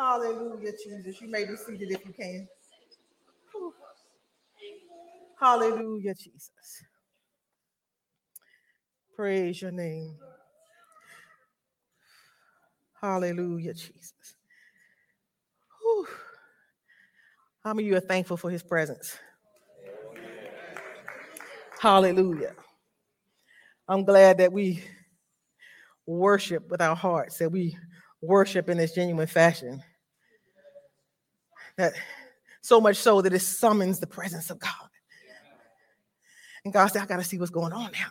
Hallelujah, Jesus. You may be seated if you can. Hallelujah, Jesus. Praise your name. Hallelujah, Jesus. Whew. How many of you are thankful for his presence? Hallelujah. I'm glad that we worship with our hearts, that we worship in this genuine fashion. That so much so that it summons the presence of God. And God said, I got to see what's going on down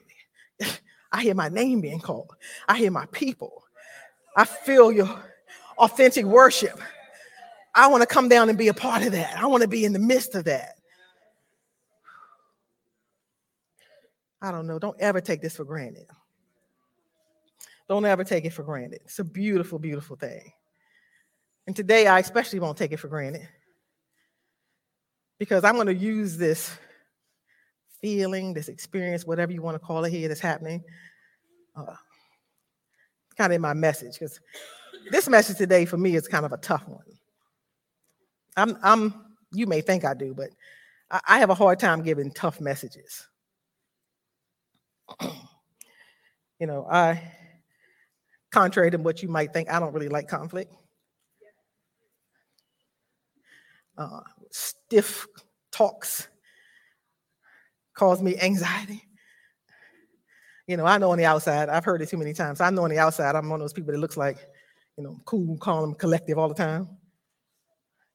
there. I hear my name being called. I hear my people. I feel your authentic worship. I want to come down and be a part of that. I want to be in the midst of that. I don't know. Don't ever take this for granted. Don't ever take it for granted. It's a beautiful, beautiful thing. And today, I especially won't take it for granted because I'm going to use this feeling, this experience, whatever you want to call it here that's happening, uh, kind of in my message. Because this message today for me is kind of a tough one. I'm, I'm you may think I do, but I, I have a hard time giving tough messages. you know, I, contrary to what you might think, I don't really like conflict. Uh, stiff talks cause me anxiety. You know, I know on the outside, I've heard it too many times. I know on the outside, I'm one of those people that looks like, you know, cool, calm, collective all the time.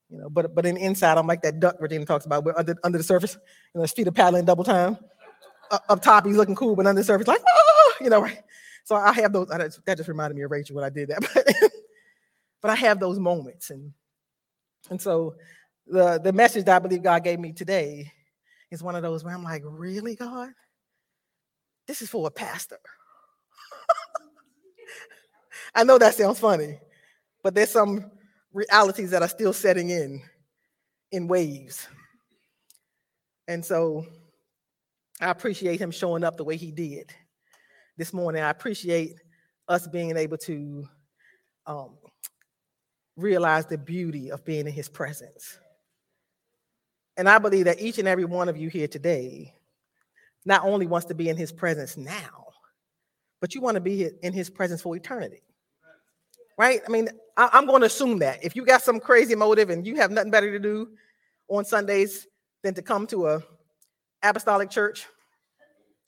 You know, but but in inside, I'm like that duck Regina talks about, where under under the surface, you know, his feet are paddling double time. Uh, up top, he's looking cool, but under the surface, like, oh, you know, right? So I have those. That just reminded me of Rachel when I did that. But, but I have those moments, and and so the the message that I believe God gave me today is one of those where I'm like, really, God? This is for a pastor. I know that sounds funny, but there's some realities that are still setting in in waves. And so I appreciate him showing up the way he did this morning. I appreciate us being able to um, realize the beauty of being in his presence. And I believe that each and every one of you here today not only wants to be in his presence now, but you want to be in his presence for eternity. Right? I mean, I, am going to assume that if you got some crazy motive and you have nothing better to do on Sundays than to come to a apostolic church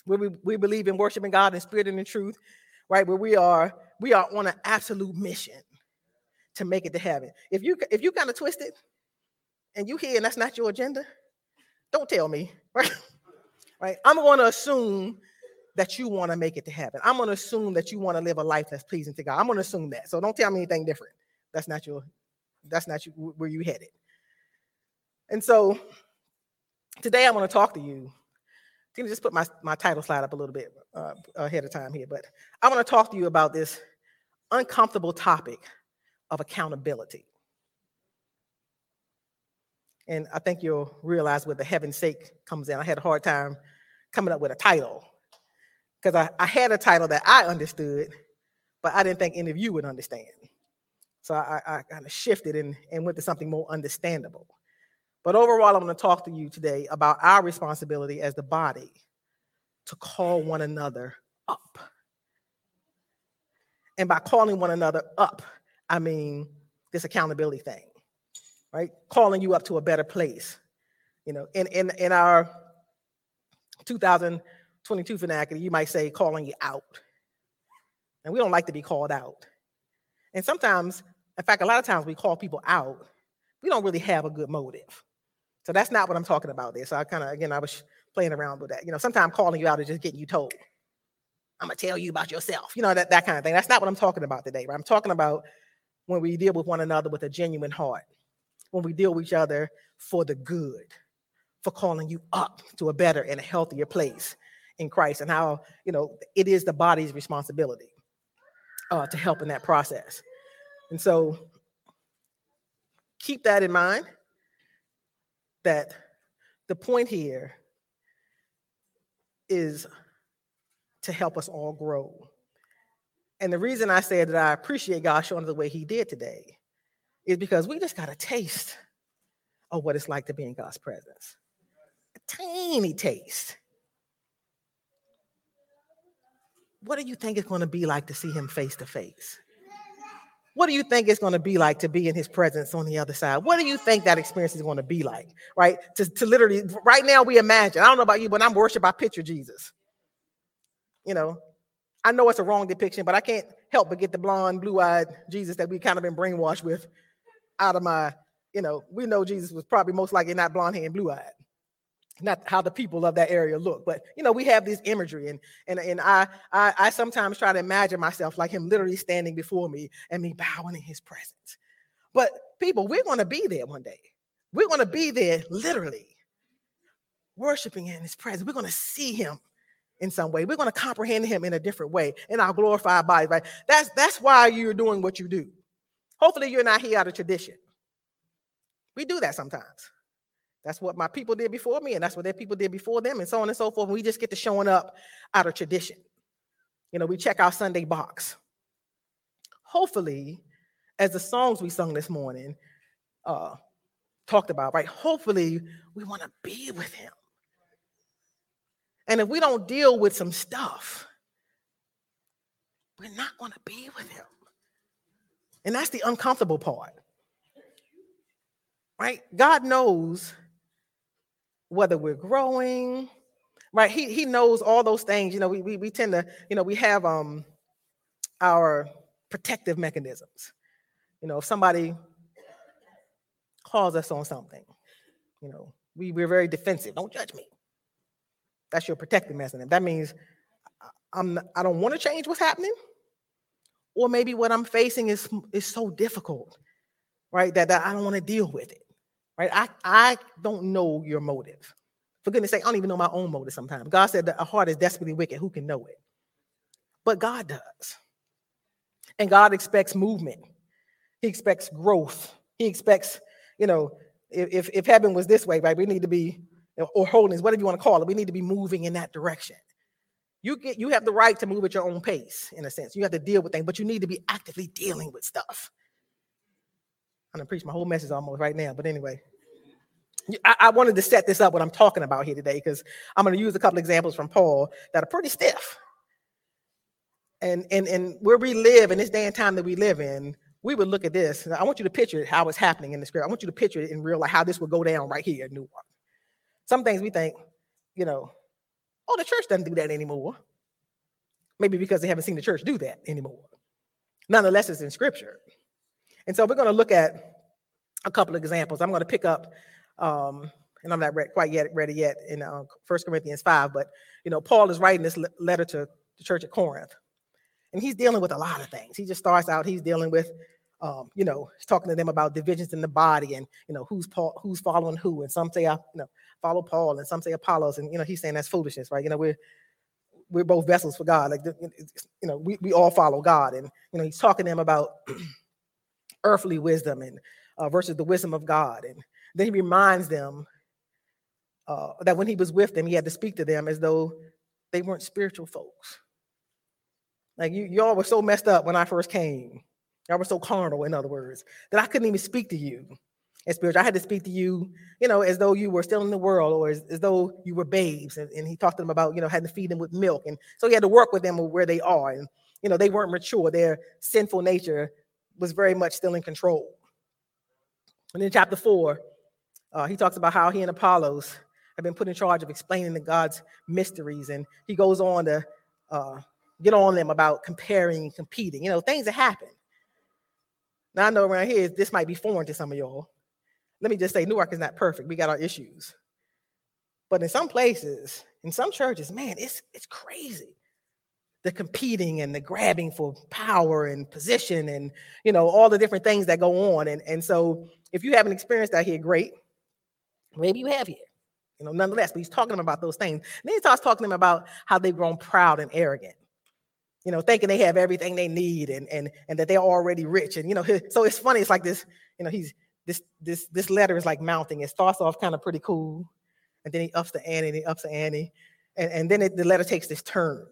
where we, we believe in worshiping God in spirit and in truth, right? Where we are, we are on an absolute mission to make it to heaven. If you if you kind of twist it and you here and that's not your agenda, don't tell me, right? right? I'm going to assume that you want to make it to heaven. I'm going to assume that you want to live a life that's pleasing to God. I'm going to assume that. So don't tell me anything different. That's not your that's not you, where you headed. And so today I want to talk to you I'm gonna just put my, my title slide up a little bit uh, ahead of time here, but I want to talk to you about this uncomfortable topic of accountability. And I think you'll realize where the heaven's sake comes in. I had a hard time coming up with a title because I, I had a title that I understood, but I didn't think any of you would understand. So I, I kind of shifted and, and went to something more understandable. But overall, I'm going to talk to you today about our responsibility as the body to call one another up. And by calling one another up, I mean this accountability thing, right? Calling you up to a better place. You know, in, in, in our 2022 vernacular, you might say calling you out. And we don't like to be called out. And sometimes, in fact, a lot of times we call people out, we don't really have a good motive. So that's not what I'm talking about there. So I kind of, again, I was playing around with that. You know, sometimes calling you out is just getting you told. I'm gonna tell you about yourself, you know, that, that kind of thing. That's not what I'm talking about today, right? I'm talking about when we deal with one another with a genuine heart, when we deal with each other for the good, for calling you up to a better and a healthier place in Christ, and how, you know, it is the body's responsibility uh, to help in that process. And so keep that in mind that the point here is to help us all grow. And the reason I say that I appreciate God showing the way He did today is because we just got a taste of what it's like to be in God's presence. A tiny taste. What do you think it's going to be like to see him face to face? What do you think it's going to be like to be in his presence on the other side? What do you think that experience is going to be like? Right? To, to literally, right now, we imagine. I don't know about you, but I'm worship, I picture Jesus. You know, I know it's a wrong depiction, but I can't help but get the blonde, blue eyed Jesus that we kind of been brainwashed with out of my, you know, we know Jesus was probably most likely not blonde hair and blue eyed not how the people of that area look, but you know, we have this imagery, and and and I, I I sometimes try to imagine myself like him literally standing before me and me bowing in his presence. But people, we're going to be there one day. We're going to be there literally, worshiping in his presence. We're going to see him in some way. We're going to comprehend him in a different way in our glorified body. Right? That's that's why you're doing what you do. Hopefully, you're not here out of tradition. We do that sometimes. That's what my people did before me, and that's what their people did before them, and so on and so forth. we just get to showing up out of tradition. You know, we check our Sunday box. Hopefully, as the songs we sung this morning uh, talked about, right? Hopefully, we want to be with him. And if we don't deal with some stuff, we're not going to be with him. And that's the uncomfortable part. Right? God knows whether we're growing, right? He he knows all those things. You know, we we, we tend to, you know, we have um our protective mechanisms. You know, if somebody calls us on something, you know, we, we're very defensive. Don't judge me. That's your protective mechanism. That means I'm I don't want to change what's happening, or maybe what I'm facing is is so difficult, right? That, that I don't want to deal with it right? I, I don't know your motive. For goodness sake, I don't even know my own motive sometimes. God said that a heart is desperately wicked. Who can know it? But God does. And God expects movement. He expects growth. He expects, you know, if, if heaven was this way, right, we need to be, or holiness, whatever you want to call it, we need to be moving in that direction. You get you have the right to move at your own pace, in a sense. You have to deal with things, but you need to be actively dealing with stuff. I'm gonna preach my whole message almost right now, but anyway. I, I wanted to set this up what I'm talking about here today because I'm going to use a couple examples from Paul that are pretty stiff. And, and, and where we live in this day and time that we live in, we would look at this. I want you to picture how it's happening in the script. I want you to picture it in real life, how this would go down right here in Newark. Some things we think, you know, oh, the church doesn't do that anymore. Maybe because they haven't seen the church do that anymore. Nonetheless, it's in scripture. And so we're going to look at a couple of examples. I'm going to pick up, um, and I'm not re- quite yet ready yet in uh, 1 Corinthians 5, but you know, Paul is writing this le- letter to the church at Corinth, and he's dealing with a lot of things. He just starts out, he's dealing with, um, you know, talking to them about divisions in the body and you know who's Paul, who's following who, and some say, I, you know, follow Paul, and some say Apollos, and you know, he's saying that's foolishness, right? You know, we're we're both vessels for God. Like, you know, we, we all follow God. And, you know, he's talking to them about earthly wisdom and uh, versus the wisdom of God. And then he reminds them uh, that when he was with them, he had to speak to them as though they weren't spiritual folks. Like you, y'all were so messed up when I first came. Y'all were so carnal, in other words, that I couldn't even speak to you as spiritual. I had to speak to you, you know, as though you were still in the world or as, as though you were babes. And, and, he talked to them about, you know, having to feed them with milk. And so he had to work with them where they are. And, you know, they weren't mature. Their sinful nature was very much still in control. And in chapter four, uh, he talks about how he and Apollos have been put in charge of explaining the God's mysteries. And he goes on to uh, get on them about comparing and competing, you know, things that happen. Now, I know around here, this might be foreign to some of y'all. Let me just say, Newark is not perfect. We got our issues. But in some places, in some churches, man, it's, it's crazy the competing and the grabbing for power and position and you know all the different things that go on and and so if you haven't experienced that here great maybe you have here you know nonetheless but he's talking about those things and then he starts talking to them about how they've grown proud and arrogant you know thinking they have everything they need and and and that they're already rich and you know so it's funny it's like this you know he's this this this letter is like mounting it starts off kind of pretty cool and then he ups the ante and he ups the ante and, and then it, the letter takes this turn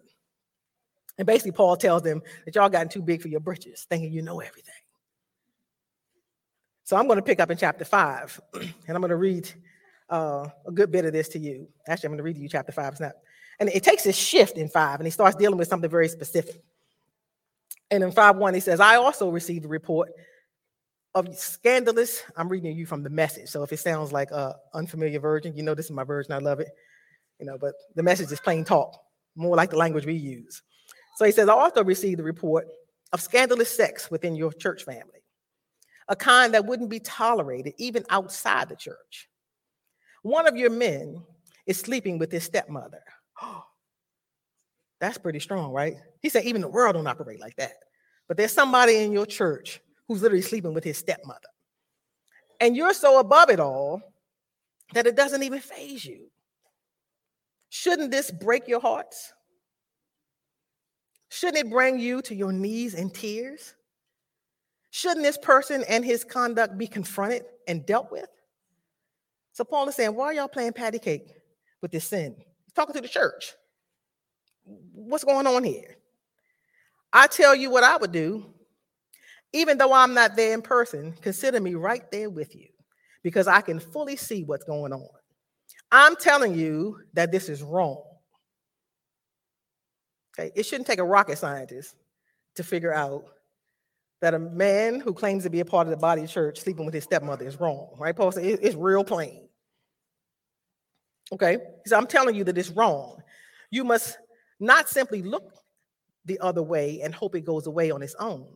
and basically, Paul tells them that y'all gotten too big for your britches, thinking you know everything. So I'm going to pick up in chapter five, and I'm going to read uh, a good bit of this to you. Actually, I'm going to read to you chapter five. It's not, and it takes a shift in five, and he starts dealing with something very specific. And in five one, he says, "I also received a report of scandalous." I'm reading you from the message, so if it sounds like a unfamiliar version, you know this is my version. I love it, you know. But the message is plain talk, more like the language we use. So he says, "I also received a report of scandalous sex within your church family." a kind that wouldn't be tolerated even outside the church. One of your men is sleeping with his stepmother. That's pretty strong, right? He said, even the world don't operate like that. But there's somebody in your church who's literally sleeping with his stepmother. And you're so above it all that it doesn't even faze you. Shouldn't this break your hearts? Shouldn't it bring you to your knees in tears? Shouldn't this person and his conduct be confronted and dealt with? So Paul is saying, why are y'all playing patty cake with this sin? Talking to the church. What's going on here? I tell you what I would do, even though I'm not there in person, consider me right there with you because I can fully see what's going on. I'm telling you that this is wrong. Okay, it shouldn't take a rocket scientist to figure out that a man who claims to be a part of the body of church sleeping with his stepmother is wrong, right? Paul said it's real plain. Okay, so I'm telling you that it's wrong. You must not simply look the other way and hope it goes away on its own.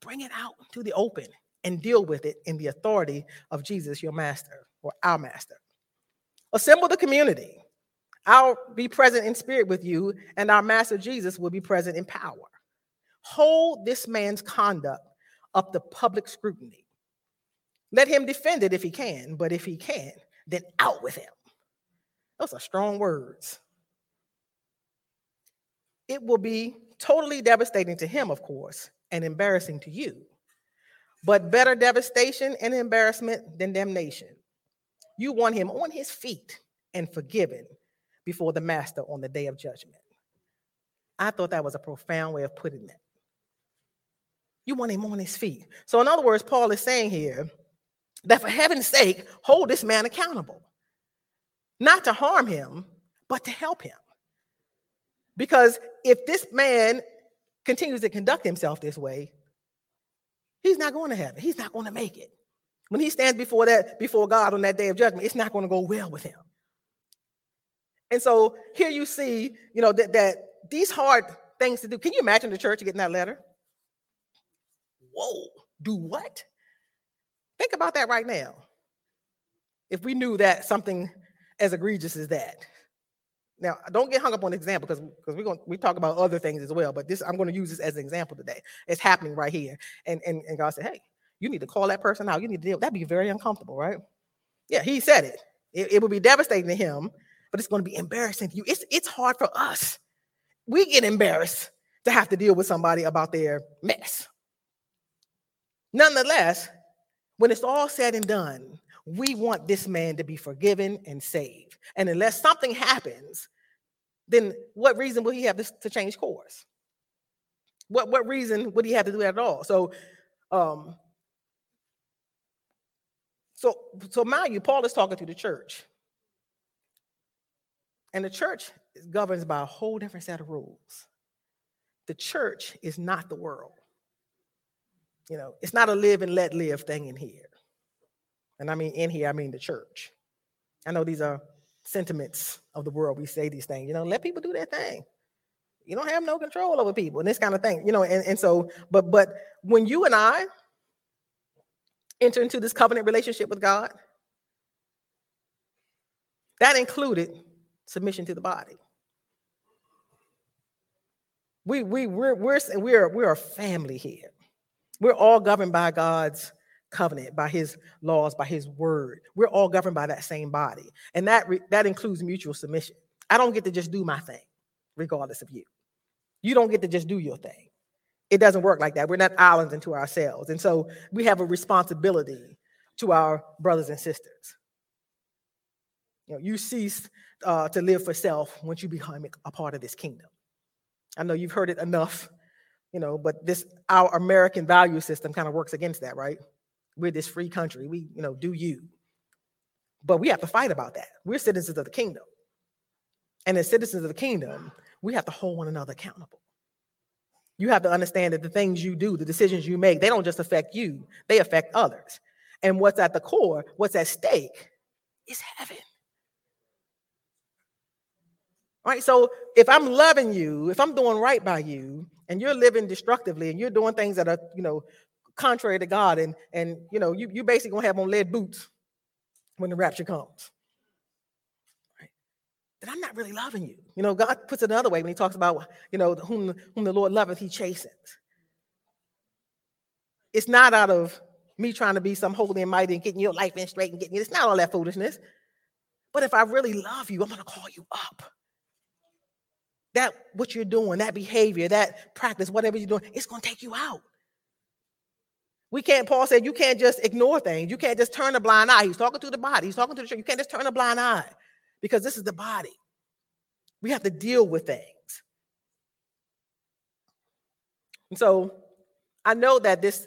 Bring it out to the open and deal with it in the authority of Jesus, your master or our master. Assemble the community. I'll be present in spirit with you, and our master Jesus will be present in power hold this man's conduct up to public scrutiny. Let him defend it if he can, but if he can't, then out with him. Those are strong words. It will be totally devastating to him, of course, and embarrassing to you, but better devastation and embarrassment than damnation. You want him on his feet and forgiven before the master on the day of judgment. I thought that was a profound way of putting it. You want him on his feet. So, in other words, Paul is saying here that for heaven's sake, hold this man accountable, not to harm him, but to help him. Because if this man continues to conduct himself this way, he's not going to heaven. He's not going to make it. When he stands before that before God on that day of judgment, it's not going to go well with him. And so here you see, you know, that, that these hard things to do. Can you imagine the church getting that letter? whoa, do what? Think about that right now. If we knew that something as egregious as that. Now, don't get hung up on the example because because we're going we talk about other things as well. But this I'm going to use this as an example today. It's happening right here, and and and God said, "Hey, you need to call that person out. You need to deal. That'd be very uncomfortable, right? Yeah, He said it. It, it would be devastating to him, but it's going to be embarrassing to you. It's it's hard for us. We get embarrassed to have to deal with somebody about their mess. Nonetheless, when it's all said and done, we want this man to be forgiven and saved. And unless something happens, then what reason will he have to, to change course? What, what reason would he have to do that at all? So, um, so, so mind you, Paul is talking to the church. And the church is governed by a whole different set of rules. The church is not the world. You know, it's not a live and let live thing in here. And I mean in here, I mean the church. I know these are sentiments of the world. We say these things, you know, let people do their thing. You don't have no control over people and this kind of thing, you know, and, and so, but but when you and I enter into this covenant relationship with God, that included submission to the body. We we we're we're we're we're a family here. We're all governed by God's covenant, by his laws, by his word. We're all governed by that same body. And that re- that includes mutual submission. I don't get to just do my thing regardless of you. You don't get to just do your thing. It doesn't work like that. We're not islands into ourselves. And so we have a responsibility to our brothers and sisters. You know, you cease uh, to live for self once you become a part of this kingdom. I know you've heard it enough you know, but this our American value system kind of works against that, right? We're this free country. We, you know, do you. But we have to fight about that. We're citizens of the kingdom. And as citizens of the kingdom, we have to hold one another accountable. You have to understand that the things you do, the decisions you make, they don't just affect you, they affect others. And what's at the core, what's at stake, is heaven. All right, so if I'm loving you, if I'm doing right by you, and you're living destructively and you're doing things that are, you know, contrary to God, and and you know, you you basically gonna have on lead boots when the rapture comes. Then I'm not really loving you. You know, God puts it another way when he talks about, you know, whom, whom the Lord loveth, he chastens. It's not out of me trying to be some holy and mighty and getting your life in straight and getting you, it's not all that foolishness. But if I really love you, I'm gonna call you up. That what you're doing, that behavior, that practice, whatever you're doing, it's gonna take you out. We can't, Paul said, you can't just ignore things. You can't just turn a blind eye. He's talking to the body, he's talking to the church. You can't just turn a blind eye because this is the body. We have to deal with things. And so I know that this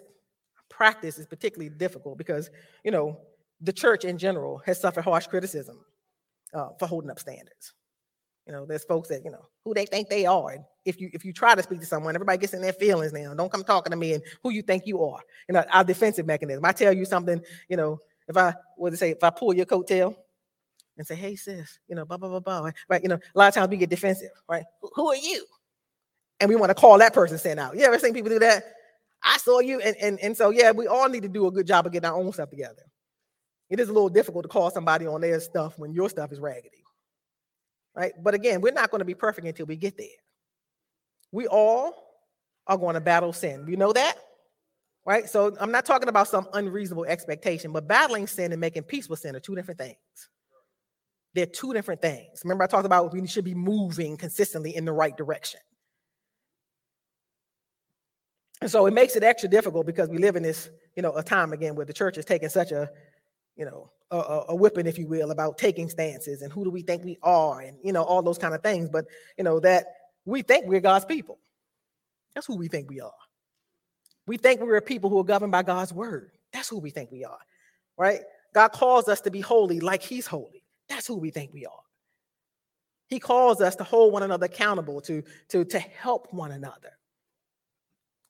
practice is particularly difficult because, you know, the church in general has suffered harsh criticism uh, for holding up standards. You know, there's folks that, you know, who they think they are. And if you if you try to speak to someone, everybody gets in their feelings now. Don't come talking to me and who you think you are. You know, our defensive mechanism. I tell you something, you know, if I what to say, if I pull your coattail and say, hey sis, you know, blah, blah, blah, blah. Right. You know, a lot of times we get defensive, right? Who are you? And we want to call that person sent out. You ever seen people do that? I saw you. And, and, and so yeah, we all need to do a good job of getting our own stuff together. It is a little difficult to call somebody on their stuff when your stuff is raggedy right? But again, we're not going to be perfect until we get there. We all are going to battle sin. You know that? Right? So I'm not talking about some unreasonable expectation, but battling sin and making peace with sin are two different things. They're two different things. Remember, I talked about we should be moving consistently in the right direction. And so it makes it extra difficult because we live in this, you know, a time again where the church is taking such a you know, a, a, whipping, if you will, about taking stances and who do we think we are, and you know, all those kind of things. But you know that we think we're God's people. That's who we think we are. We think we're a people who are governed by God's word. That's who we think we are, right? God calls us to be holy like He's holy. That's who we think we are. He calls us to hold one another accountable, to to to help one another,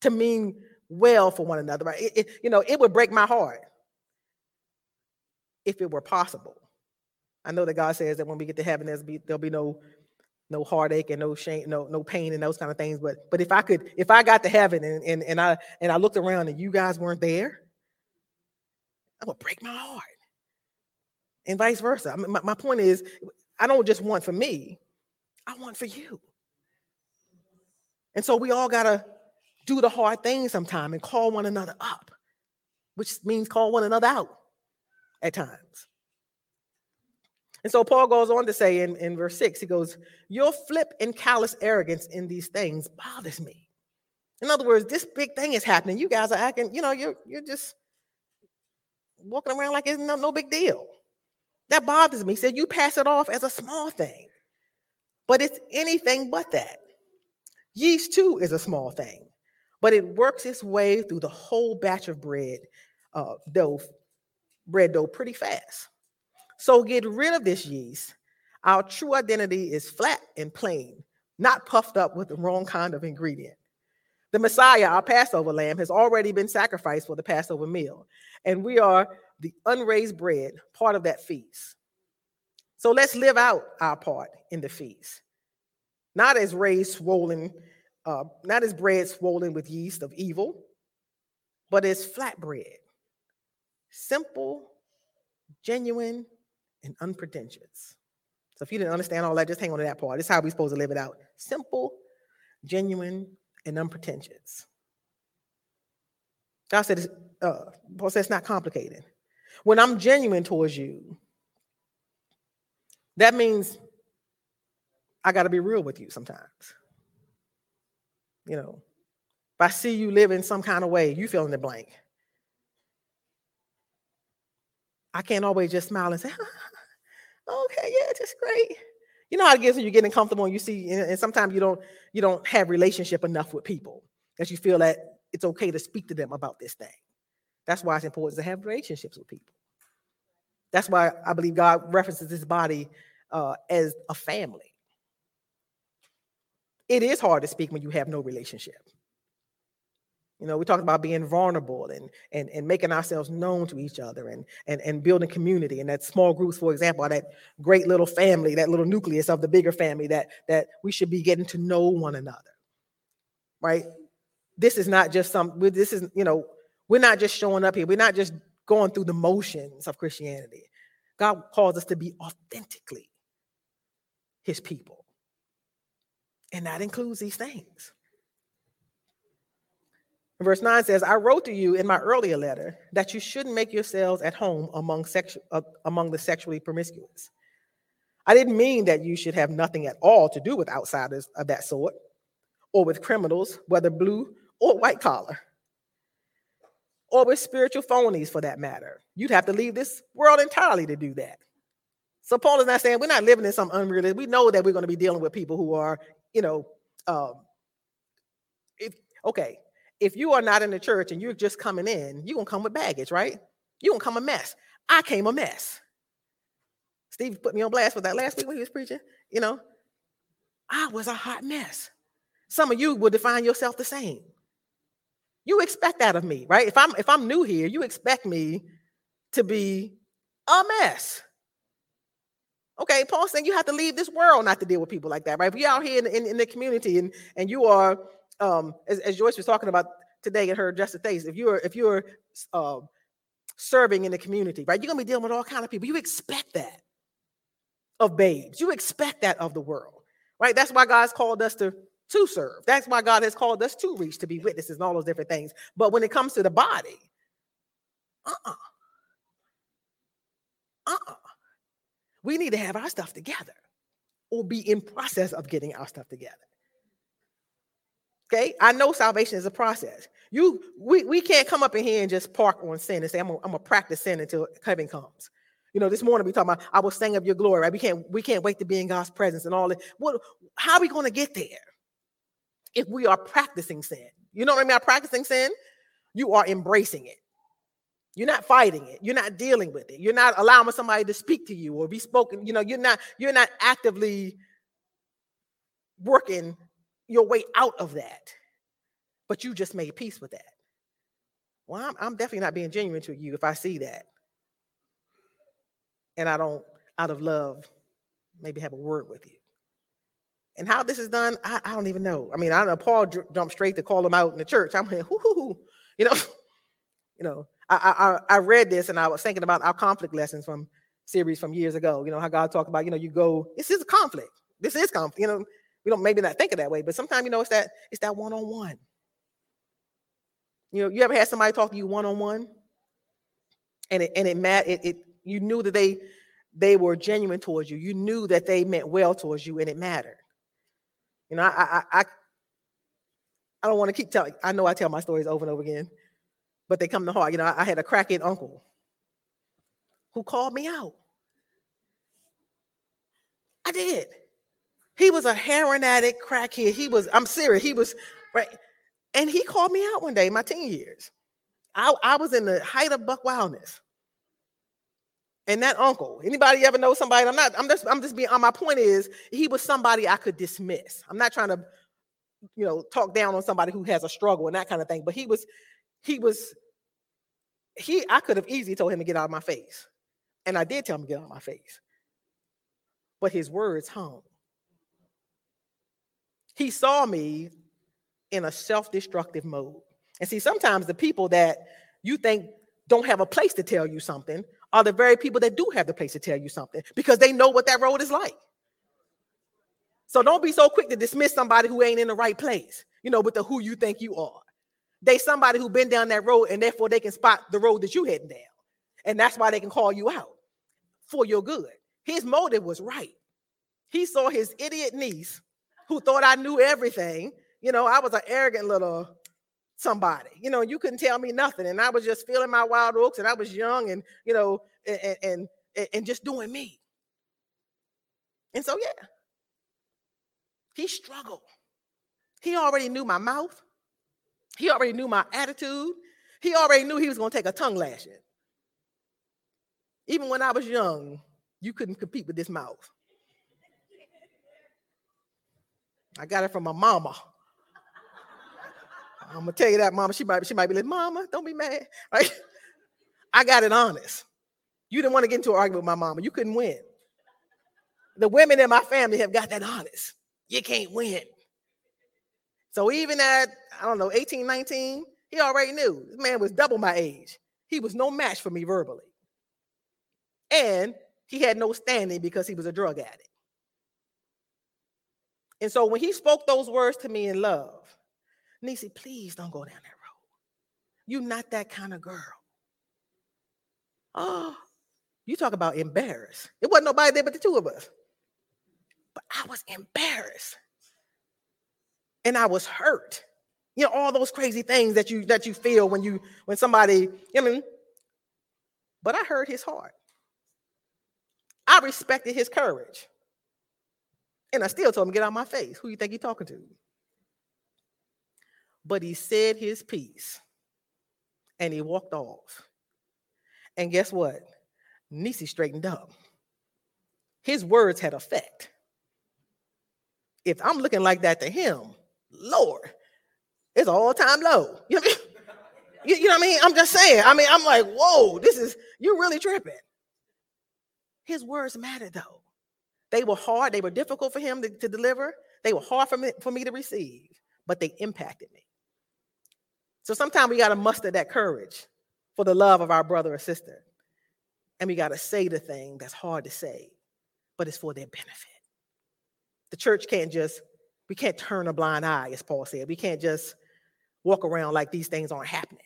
to mean well for one another. Right? It, it, you know, it would break my heart if it were possible. I know that God says that when we get to heaven, there's be, there'll be no no heartache and no shame, no no pain and those kind of things. But but if I could, if I got to heaven and and, and I and I looked around and you guys weren't there, that would break my heart. And vice versa. I mean, my, my point is, I don't just want for me, I want for you. And so we all gotta do the hard thing sometime and call one another up, which means call one another out at times. And so Paul goes on to say in, in verse 6, he goes, Your flip and callous arrogance in these things bothers me. In other words, this big thing is happening. You guys are acting, you know, you're you're just walking around like it's no, no big deal. That bothers me. He said, You pass it off as a small thing, but it's anything but that. Yeast, too, is a small thing, but it works its way through the whole batch of bread, uh, dough bread dough pretty fast. So get rid of this yeast. Our true identity is flat and plain, not puffed up with the wrong kind of ingredient. The Messiah, our Passover lamb, has already been sacrificed for the Passover meal, and we are the unraised bread, part of that feast. So let's live out our part in the feast, not as raised, swollen, uh, not as bread swollen with yeast of evil, but as flat bread, simple, genuine, and unpretentious. So if you didn't understand all that, just hang on to that part. This is how we're supposed to live it out. Simple, genuine, and unpretentious. God said, uh, Paul says it's not complicated. When I'm genuine towards you, that means I got to be real with you sometimes. You know, if I see you live in some kind of way, you fill in the blank. I can't always just smile and say, okay, yeah, just great. You know how it gets when you're getting comfortable and you see, and, sometimes you don't you don't have relationship enough with people that you feel that it's okay to speak to them about this thing. That's why it's important to have relationships with people. That's why I believe God references this body uh, as a family. It is hard to speak when you have no relationship. You know, we talked about being vulnerable and, and, and making ourselves known to each other and, and, and building community. And that small groups, for example, that great little family, that little nucleus of the bigger family that, that we should be getting to know one another. Right? This is not just some, this is, you know, we're not just showing up here. We're not just going through the motions of Christianity. God calls us to be authentically his people. And that includes these things. Verse 9 says, I wrote to you in my earlier letter that you shouldn't make yourselves at home among, sexu- uh, among the sexually promiscuous. I didn't mean that you should have nothing at all to do with outsiders of that sort or with criminals, whether blue or white collar, or with spiritual phonies for that matter. You'd have to leave this world entirely to do that. So Paul is not saying we're not living in some unrealistic. We know that we're going to be dealing with people who are, you know, um, if, okay, if you are not in the church and you're just coming in, you're gonna come with baggage, right? You're gonna come a mess. I came a mess. Steve put me on blast with that last week when he was preaching. You know, I was a hot mess. Some of you will define yourself the same. You expect that of me, right? If I'm if I'm new here, you expect me to be a mess. Okay, Paul's saying you have to leave this world not to deal with people like that, right? If you're out here in, in, in the community and, and you are um, as, as, Joyce was talking about today in her Just the Face, if you're if you're uh, serving in the community, right, you're gonna be dealing with all kind of people. You expect that of babes. You expect that of the world, right? That's why God's called us to to serve. That's why God has called us to reach, to be witnesses, and all those different things. But when it comes to the body, uh-uh, uh-uh, we need to have our stuff together, or be in process of getting our stuff together. Okay, I know salvation is a process. You, we, we can't come up in here and just park on sin and say, I'm gonna, practice sin until heaven comes. You know, this morning we talking about I will sing of your glory, right? We can't, we can't wait to be in God's presence and all that. What how are we gonna get there if we are practicing sin? You know what I mean? By practicing sin, you are embracing it. You're not fighting it. You're not dealing with it. You're not allowing somebody to speak to you or be spoken. You know, you're not, you're not actively working your way out of that, but you just made peace with that. Well, I'm, I'm definitely not being genuine to you if I see that. And I don't, out of love, maybe have a word with you. And how this is done, I, I don't even know. I mean, I know Paul j- jumped straight to call him out in the church. I'm like, hoo, hoo, hoo. you know, you know. I, I I read this and I was thinking about our conflict lessons from series from years ago. You know how God talked about, you know, you go, this is a conflict. This is conflict. You know, we don't maybe not think of that way, but sometimes you know it's that it's that one on one. You know, you ever had somebody talk to you one on one, and it and it mat it, it you knew that they they were genuine towards you. You knew that they meant well towards you, and it mattered. You know, I I I, I don't want to keep telling. I know I tell my stories over and over again, but they come to heart. You know, I, I had a crackhead uncle who called me out. I did. He was a heroin addict, crackhead. He was, I'm serious, he was, right? And he called me out one day, my teen years. I, I was in the height of buck wildness. And that uncle, anybody ever know somebody? I'm not, I'm just, I'm just being, uh, my point is, he was somebody I could dismiss. I'm not trying to, you know, talk down on somebody who has a struggle and that kind of thing, but he was, he was, he, I could have easily told him to get out of my face. And I did tell him to get out of my face. But his words hung. He saw me in a self destructive mode. And see, sometimes the people that you think don't have a place to tell you something are the very people that do have the place to tell you something because they know what that road is like. So don't be so quick to dismiss somebody who ain't in the right place, you know, with the who you think you are. They somebody who been down that road and therefore they can spot the road that you heading down. And that's why they can call you out for your good. His motive was right. He saw his idiot niece who thought I knew everything. You know, I was an arrogant little somebody. You know, you couldn't tell me nothing, and I was just feeling my wild oats, and I was young, and you know, and and and just doing me. And so, yeah, he struggled. He already knew my mouth. He already knew my attitude. He already knew he was going to take a tongue lashing. Even when I was young, you couldn't compete with this mouth. I got it from my mama. I'm gonna tell you that, mama. She might, she might be like, Mama, don't be mad. Right? I got it honest. You didn't want to get into an argument with my mama. You couldn't win. The women in my family have got that honest. You can't win. So even at, I don't know, 18, 19, he already knew this man was double my age. He was no match for me verbally. And he had no standing because he was a drug addict. And so when he spoke those words to me in love, Nisi, please don't go down that road. You're not that kind of girl. Oh, you talk about embarrassed. It wasn't nobody there but the two of us. But I was embarrassed. And I was hurt. You know, all those crazy things that you that you feel when you when somebody, I mean, but I heard his heart. I respected his courage. And I still told him, get out of my face. Who you think you're talking to? But he said his piece and he walked off. And guess what? Nisi straightened up. His words had effect. If I'm looking like that to him, Lord, it's all time low. You know, I mean? you, you know what I mean? I'm just saying. I mean, I'm like, whoa, this is, you're really tripping. His words mattered though. They were hard, they were difficult for him to, to deliver, they were hard for me, for me to receive, but they impacted me. So sometimes we got to muster that courage for the love of our brother or sister. And we got to say the thing that's hard to say, but it's for their benefit. The church can't just, we can't turn a blind eye, as Paul said. We can't just walk around like these things aren't happening.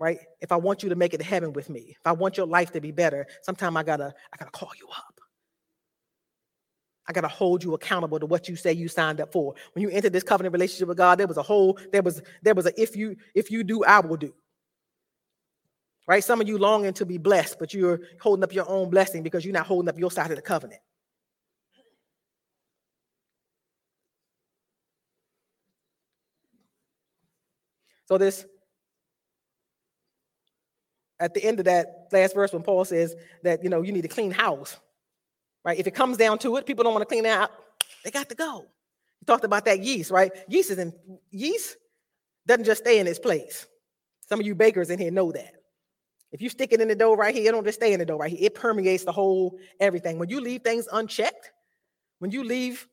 Right? If I want you to make it to heaven with me, if I want your life to be better, sometimes I gotta, I gotta call you up. I got to hold you accountable to what you say you signed up for. When you entered this covenant relationship with God, there was a whole, there was, there was a if you, if you do, I will do. Right? Some of you longing to be blessed, but you're holding up your own blessing because you're not holding up your side of the covenant. So this at the end of that last verse when Paul says that you know you need a clean house right? If it comes down to it, people don't want to clean out, they got to go. You talked about that yeast, right? Yeast is in yeast doesn't just stay in its place. Some of you bakers in here know that. If you stick it in the dough right here, it don't just stay in the dough right here. It permeates the whole everything. When you leave things unchecked, when you leave,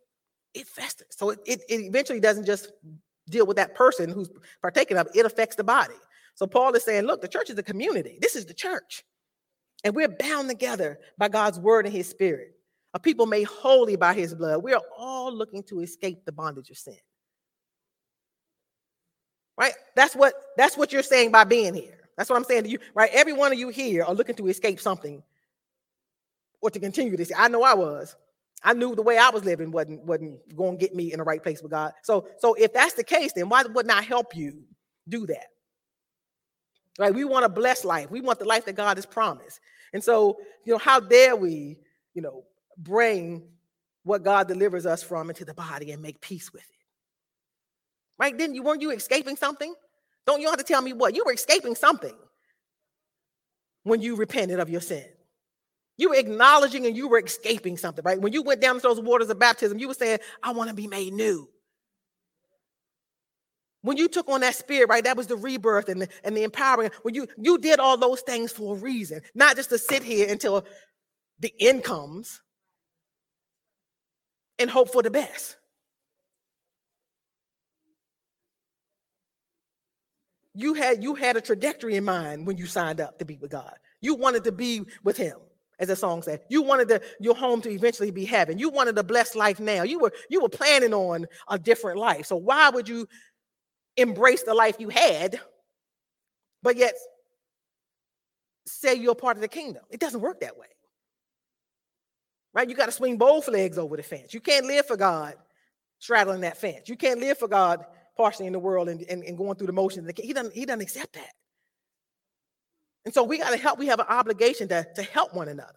it festers. So it, it, it eventually doesn't just deal with that person who's partaking of it, it affects the body. So Paul is saying, look, the church is a community. This is the church. And we're bound together by God's word and his spirit a people made holy by his blood. We are all looking to escape the bondage of sin. Right? That's what that's what you're saying by being here. That's what I'm saying to you. Right? Every one of you here are looking to escape something or to continue this. I know I was. I knew the way I was living wasn't, wasn't going to get me in the right place with God. So, so if that's the case, then why would not help you do that? Right? We want a blessed life. We want the life that God has promised. And so, you know, how dare we, you know, bring what God delivers us from into the body and make peace with it. Right? Then you weren't you escaping something? Don't you have to tell me what? You were escaping something when you repented of your sin. You were acknowledging and you were escaping something, right? When you went down those waters of baptism, you were saying, I want to be made new. When you took on that spirit, right, that was the rebirth and the, and the empowering. When you you did all those things for a reason, not just to sit here until the end comes, and hope for the best. You had you had a trajectory in mind when you signed up to be with God. You wanted to be with him, as the song said. You wanted to, your home to eventually be heaven. You wanted a blessed life now. You were you were planning on a different life. So why would you embrace the life you had, but yet say you're part of the kingdom? It doesn't work that way right? You got to swing both legs over the fence. You can't live for God straddling that fence. You can't live for God partially in the world and, and, and going through the motions. He doesn't, he doesn't accept that. And so we got to help. We have an obligation to, to help one another.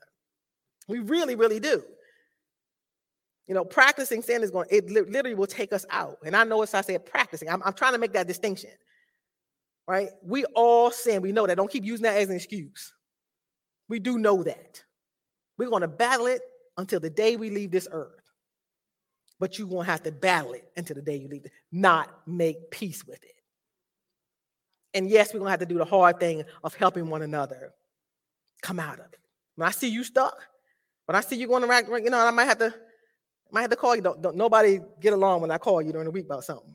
We really, really do. You know, practicing sin is going, it literally will take us out. And I know as I said practicing, I'm, I'm trying to make that distinction. right? We all sin. We know that. Don't keep using that as an excuse. We do know that. We're going to battle it until the day we leave this earth. But you're going to have to battle it until the day you leave not make peace with it. And yes, we're going to have to do the hard thing of helping one another come out of it. When I see you stuck, when I see you going around, you know, I might have to, might have to call you. Don't, don't nobody get along when I call you during the week about something.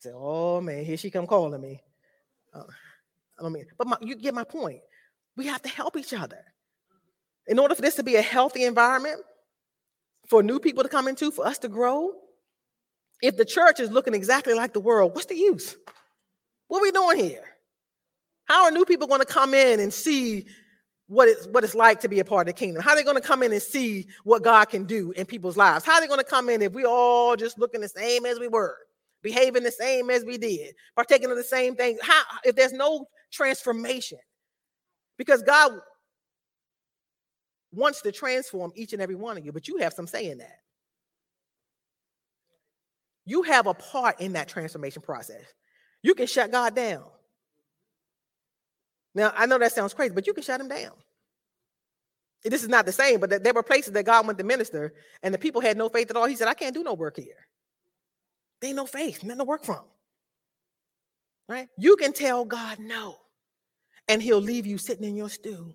Say, oh man, here she come calling me. Uh, I don't mean, but my, you get my point. We have to help each other. In order for this to be a healthy environment, for new people to come into, for us to grow, if the church is looking exactly like the world, what's the use? What are we doing here? How are new people going to come in and see what it's what it's like to be a part of the kingdom? How are they going to come in and see what God can do in people's lives? How are they going to come in if we all just looking the same as we were, behaving the same as we did, partaking of the same thing? How if there's no transformation? Because God wants to transform each and every one of you, but you have some say in that. You have a part in that transformation process. You can shut God down. Now, I know that sounds crazy, but you can shut him down. This is not the same, but there were places that God went to minister and the people had no faith at all. He said, I can't do no work here. They ain't no faith, nothing to work from. Right? You can tell God no, and he'll leave you sitting in your stew.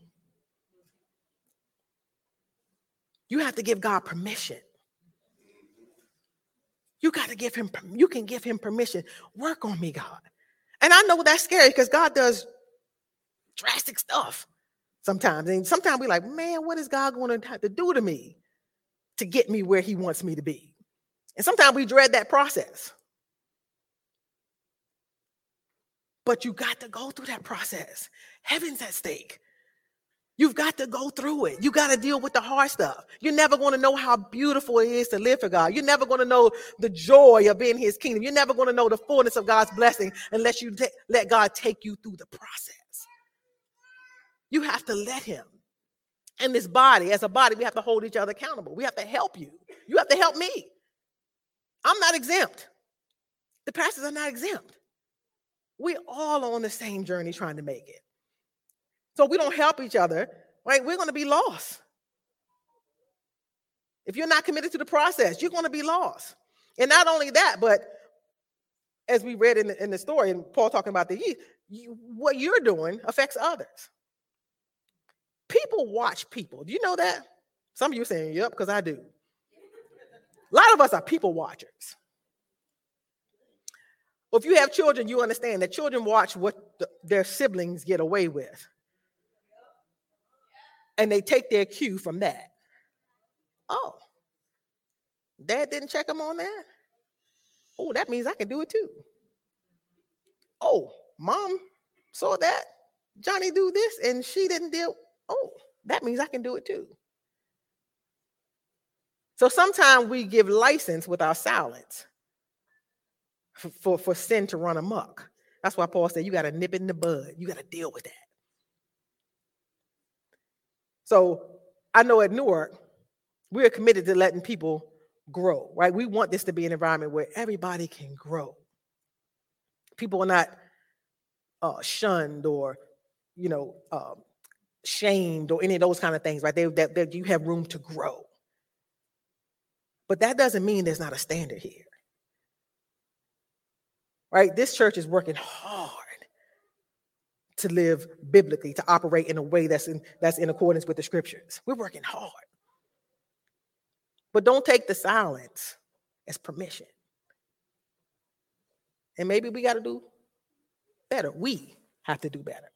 You have to give God permission. You got to give him, you can give him permission. Work on me, God. And I know that's scary because God does drastic stuff sometimes. And sometimes we're like, man, what is God going to have to do to me to get me where he wants me to be? And sometimes we dread that process. But you got to go through that process. Heaven's at stake. You've got to go through it. You got to deal with the hard stuff. You're never going to know how beautiful it is to live for God. You're never going to know the joy of being his kingdom. You're never going to know the fullness of God's blessing unless you t- let God take you through the process. You have to let him. And this body, as a body, we have to hold each other accountable. We have to help you. You have to help me. I'm not exempt. The pastors are not exempt. We all on the same journey trying to make it. So we don't help each other, right? We're going to be lost. If you're not committed to the process, you're going to be lost. And not only that, but as we read in the, in the story, and Paul talking about the yeast, you, what you're doing affects others. People watch people. Do you know that? Some of you saying, yep, because I do. A lot of us are people watchers. Well, if you have children, you understand that children watch what the, their siblings get away with and they take their cue from that. Oh, dad didn't check them on that? Oh, that means I can do it too. Oh, mom saw that Johnny do this and she didn't deal. Oh, that means I can do it too. So sometimes we give license with our silence for, for, for sin to run amok. That's why Paul said you got to nip it in the bud. You got to deal with that. So I know at Newark, we are committed to letting people grow, right? We want this to be an environment where everybody can grow. People are not uh, shunned or, you know, um, shamed or any of those kind of things, right? They, that, that you have room to grow. But that doesn't mean there's not a standard here. Right? This church is working hard to live biblically, to operate in a way that's in, that's in accordance with the scriptures. We're working hard. But don't take the silence as permission. And maybe we got to do better. We have to do better.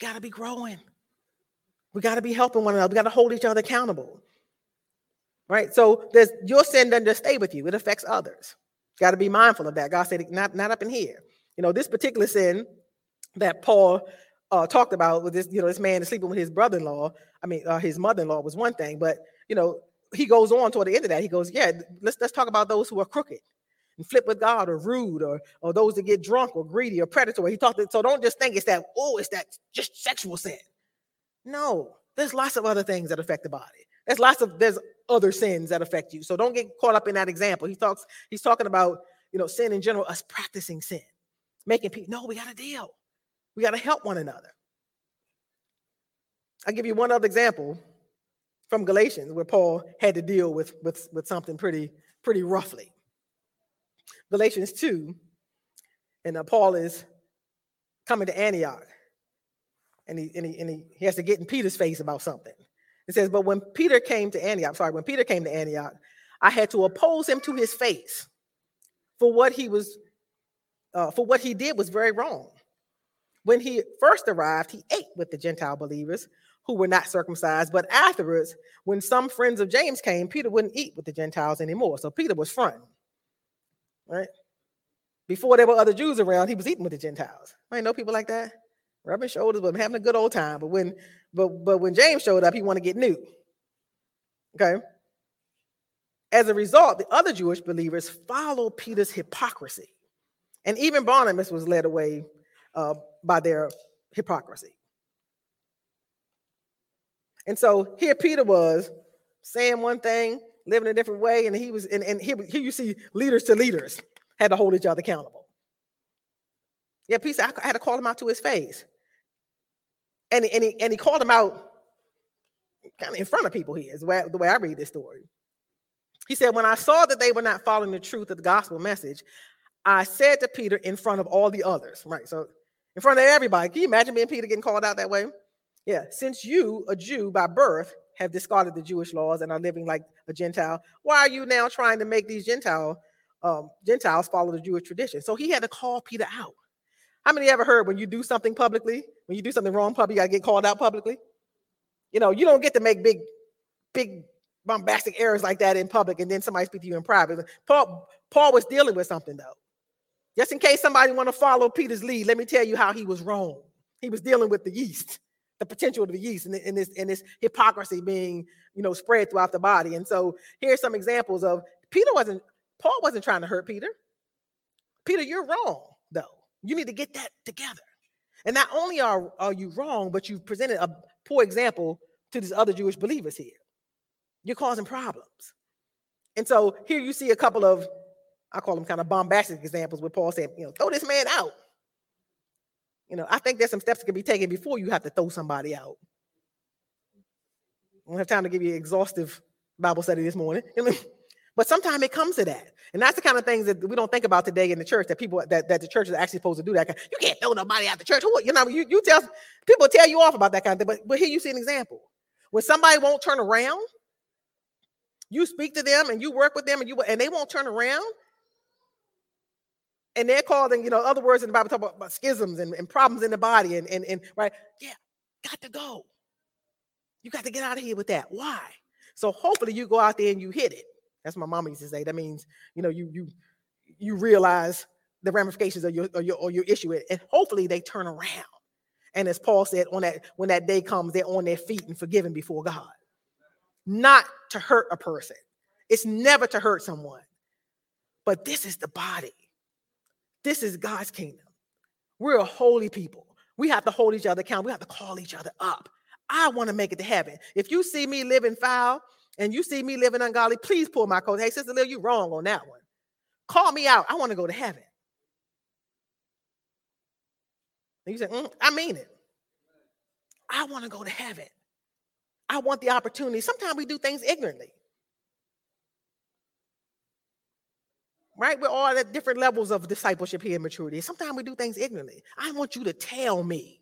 You got to be growing. We got to be helping one another. We got to hold each other accountable. Right? So there's your sin doesn't just stay with you, it affects others. Got to be mindful of that. God said, not, not up in here. You know, this particular sin that Paul uh, talked about with this, you know, this man is sleeping with his brother-in-law. I mean, uh, his mother-in-law was one thing, but you know, he goes on toward the end of that. He goes, yeah, let's let's talk about those who are crooked and flip with God or rude or or those that get drunk or greedy or predatory. He talked. It, so don't just think it's that. Oh, it's that just sexual sin. No, there's lots of other things that affect the body. There's lots of there's other sins that affect you. So don't get caught up in that example. He talks. He's talking about you know sin in general, us practicing sin making people. No, we got to deal. We got to help one another. I'll give you one other example from Galatians where Paul had to deal with, with, with something pretty, pretty roughly. Galatians 2, and uh, Paul is coming to Antioch, and, he, and, he, and he, he has to get in Peter's face about something. It says, But when Peter came to Antioch, sorry, when Peter came to Antioch, I had to oppose him to his face for what he was, uh, for what he did was very wrong. When he first arrived, he ate with the Gentile believers who were not circumcised. But afterwards, when some friends of James came, Peter wouldn't eat with the Gentiles anymore. So Peter was front, right? Before there were other Jews around, he was eating with the Gentiles. I know people like that, rubbing shoulders, but having a good old time. But when, but but when James showed up, he wanted to get new. Okay. As a result, the other Jewish believers followed Peter's hypocrisy, and even Barnabas was led away uh, by their hypocrisy. And so here Peter was saying one thing, living a different way, and he was, and, and here, here you see leaders to leaders had to hold each other accountable. Yeah, Peter, I had to call him out to his face. And, and, he, and he called him out kind of in front of people here, is the way, the way I read this story. He said, When I saw that they were not following the truth of the gospel message, I said to Peter in front of all the others, right? So in front of everybody. Can you imagine being Peter getting called out that way? Yeah, since you, a Jew by birth, have discarded the Jewish laws and are living like a Gentile, why are you now trying to make these Gentile um, Gentiles follow the Jewish tradition? So he had to call Peter out. How many ever heard when you do something publicly, when you do something wrong publicly, you gotta get called out publicly? You know, you don't get to make big, big bombastic errors like that in public and then somebody speak to you in private. Paul, Paul was dealing with something though. Just in case somebody want to follow Peter's lead, let me tell you how he was wrong. He was dealing with the yeast the potential of the yeast and, and this and this hypocrisy being you know spread throughout the body. And so here's some examples of Peter wasn't Paul wasn't trying to hurt Peter. Peter, you're wrong though. You need to get that together. And not only are, are you wrong, but you presented a poor example to these other Jewish believers here. You're causing problems. And so here you see a couple of, I call them kind of bombastic examples where Paul said, you know, throw this man out. You know, I think there's some steps that can be taken before you have to throw somebody out. I don't have time to give you exhaustive Bible study this morning. but sometimes it comes to that. And that's the kind of things that we don't think about today in the church that people that, that the church is actually supposed to do that. You can't throw nobody out of the church. Who, You know, you, you tell people tell you off about that kind of thing. But, but here you see an example. When somebody won't turn around, you speak to them and you work with them and you and they won't turn around, and they're causing, you know, other words in the Bible talk about, about schisms and, and problems in the body and, and, and right, yeah, got to go. You got to get out of here with that. Why? So hopefully you go out there and you hit it. That's my mama used to say. That means, you know, you you you realize the ramifications of your, of your, or your issue, and hopefully they turn around. And as Paul said, on that when that day comes, they're on their feet and forgiven before God. Not to hurt a person. It's never to hurt someone. But this is the body. This is God's kingdom. We're a holy people. We have to hold each other accountable. We have to call each other up. I want to make it to heaven. If you see me living foul and you see me living ungodly, please pull my coat. Hey, Sister Lil, you wrong on that one. Call me out. I want to go to heaven. And you say, mm, I mean it. I want to go to heaven. I want the opportunity. Sometimes we do things ignorantly. Right? We're all at different levels of discipleship here and maturity. Sometimes we do things ignorantly. I want you to tell me.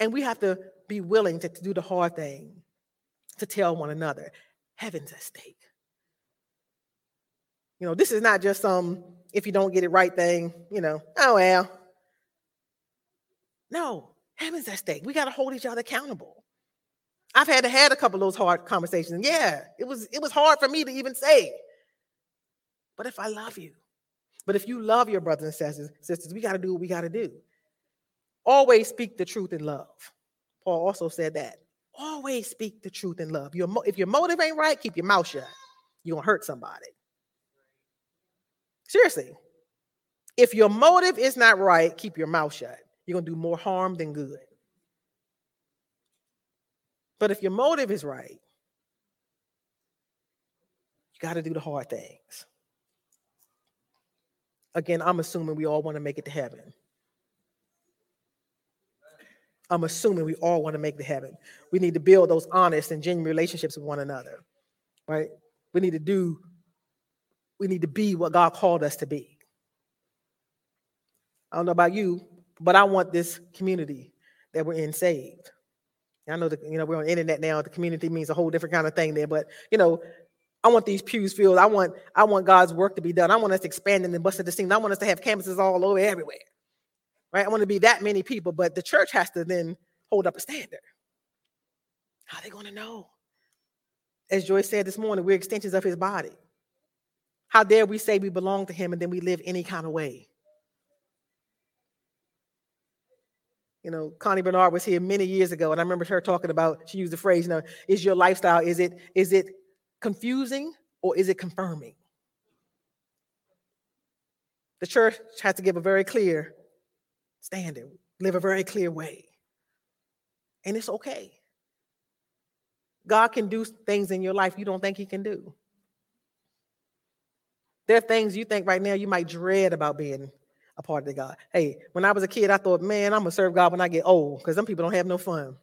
And we have to be willing to, to do the hard thing, to tell one another, heaven's at stake. You know, this is not just some if you don't get it right thing, you know, oh well. No, heaven's at stake. We got to hold each other accountable. I've had to had a couple of those hard conversations. Yeah, it was it was hard for me to even say. But if I love you, but if you love your brothers and sisters, we got to do what we got to do. Always speak the truth in love. Paul also said that. Always speak the truth in love. Your if your motive ain't right, keep your mouth shut. You're gonna hurt somebody. Seriously. If your motive is not right, keep your mouth shut. You're gonna do more harm than good. But if your motive is right, you got to do the hard things. Again, I'm assuming we all want to make it to heaven. I'm assuming we all want to make the heaven. We need to build those honest and genuine relationships with one another, right? We need to do, we need to be what God called us to be. I don't know about you, but I want this community that we're in saved. I know that you know we're on the internet now. The community means a whole different kind of thing there, but you know, I want these pews filled. I want I want God's work to be done. I want us expanding expand and bust the scene. I want us to have campuses all over everywhere right? I want to be that many people, but the church has to then hold up a standard. How are they going to know? As Joyce said this morning, we're extensions of his body. How dare we say we belong to him and then we live any kind of way? You know, Connie Bernard was here many years ago, and I remember her talking about, she used the phrase, you know, is your lifestyle, is it, is it confusing or is it confirming? The church has to give a very clear standard, live a very clear way. And it's okay. God can do things in your life you don't think He can do. There are things you think right now you might dread about being a part of the God. Hey, when I was a kid, I thought, man, I'm gonna serve God when I get old, because some people don't have no fun.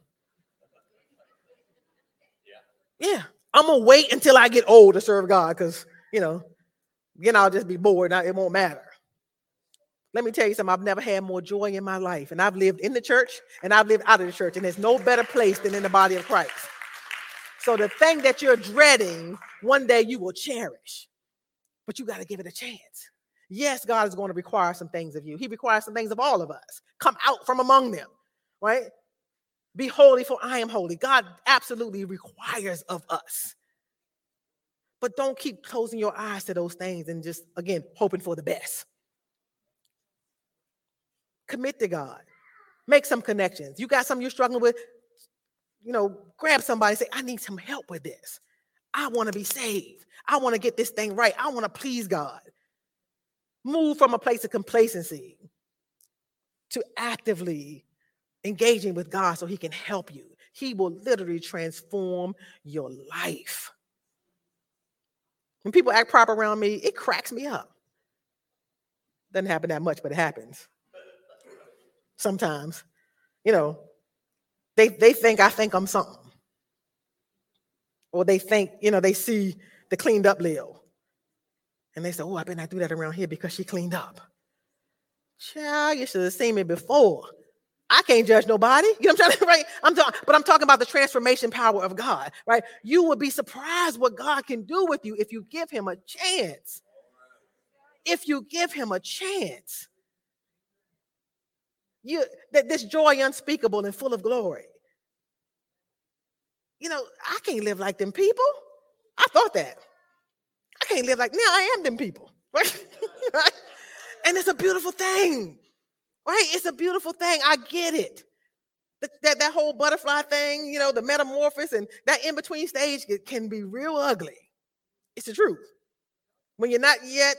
Yeah. Yeah. I'm gonna wait until I get old to serve God, because you know, then I'll just be bored. Now It won't matter. Let me tell you something. I've never had more joy in my life. And I've lived in the church and I've lived out of the church. And there's no better place than in the body of Christ. So the thing that you're dreading, one day you will cherish. But you got to give it a chance. Yes, God is going to require some things of you. He requires some things of all of us. Come out from among them, right? Be holy, for I am holy. God absolutely requires of us. But don't keep closing your eyes to those things and just, again, hoping for the best commit to God. Make some connections. You got something you're struggling with, you know, grab somebody say, I need some help with this. I want to be saved. I want to get this thing right. I want to please God. Move from a place of complacency to actively engaging with God so he can help you. He will literally transform your life. When people act proper around me, it cracks me up. Doesn't happen that much, but it happens sometimes. You know, they, they think I think I'm something. Or they think, you know, they see the cleaned up Leo. And they said, oh, I better not do that around here because she cleaned up. Child, you should have seen me before. I can't judge nobody. You know what I'm trying to right? I'm talking, but I'm talking about the transformation power of God, right? You would be surprised what God can do with you if you give him a chance. If you give him a chance you that this joy unspeakable and full of glory. You know, I can't live like them people. I thought that. Can't live like now I am them people. Right? and it's a beautiful thing. Right? It's a beautiful thing. I get it. That, that, whole butterfly thing, you know, the metamorphosis and that in between stage can be real ugly. It's the truth. When you're not yet,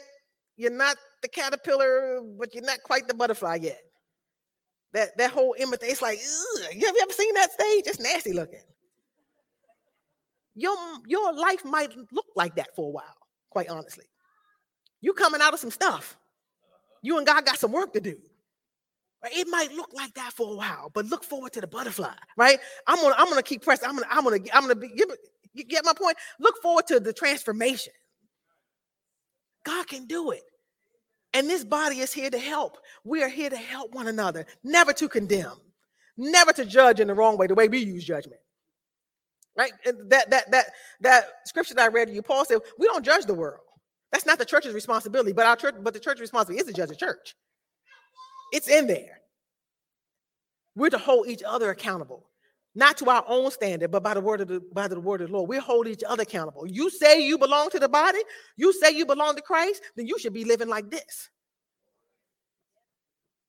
you're not the caterpillar, but you're not quite the butterfly yet. That that whole imitation, it's like, ugh, you ever seen that stage? It's nasty looking. Your your life might look like that for a while, quite honestly. You coming out of some stuff. You and God got some work to do. It might look like that for a while, but look forward to the butterfly, right? I'm gonna I'm gonna keep pressing. I'm gonna I'm gonna I'm gonna be you get my point. Look forward to the transformation. God can do it. And this body is here to help. We are here to help one another, never to condemn, never to judge in the wrong way, the way we use judgment. Right? And that that that that scripture that I read to you, Paul said, we don't judge the world. That's not the church's responsibility, but our church, but the church's responsibility is to judge the church. It's in there. We're to hold each other accountable not to our own standard, but by the word of the by the word of the Lord. We hold each other accountable. You say you belong to the body, you say you belong to Christ, then you should be living like this.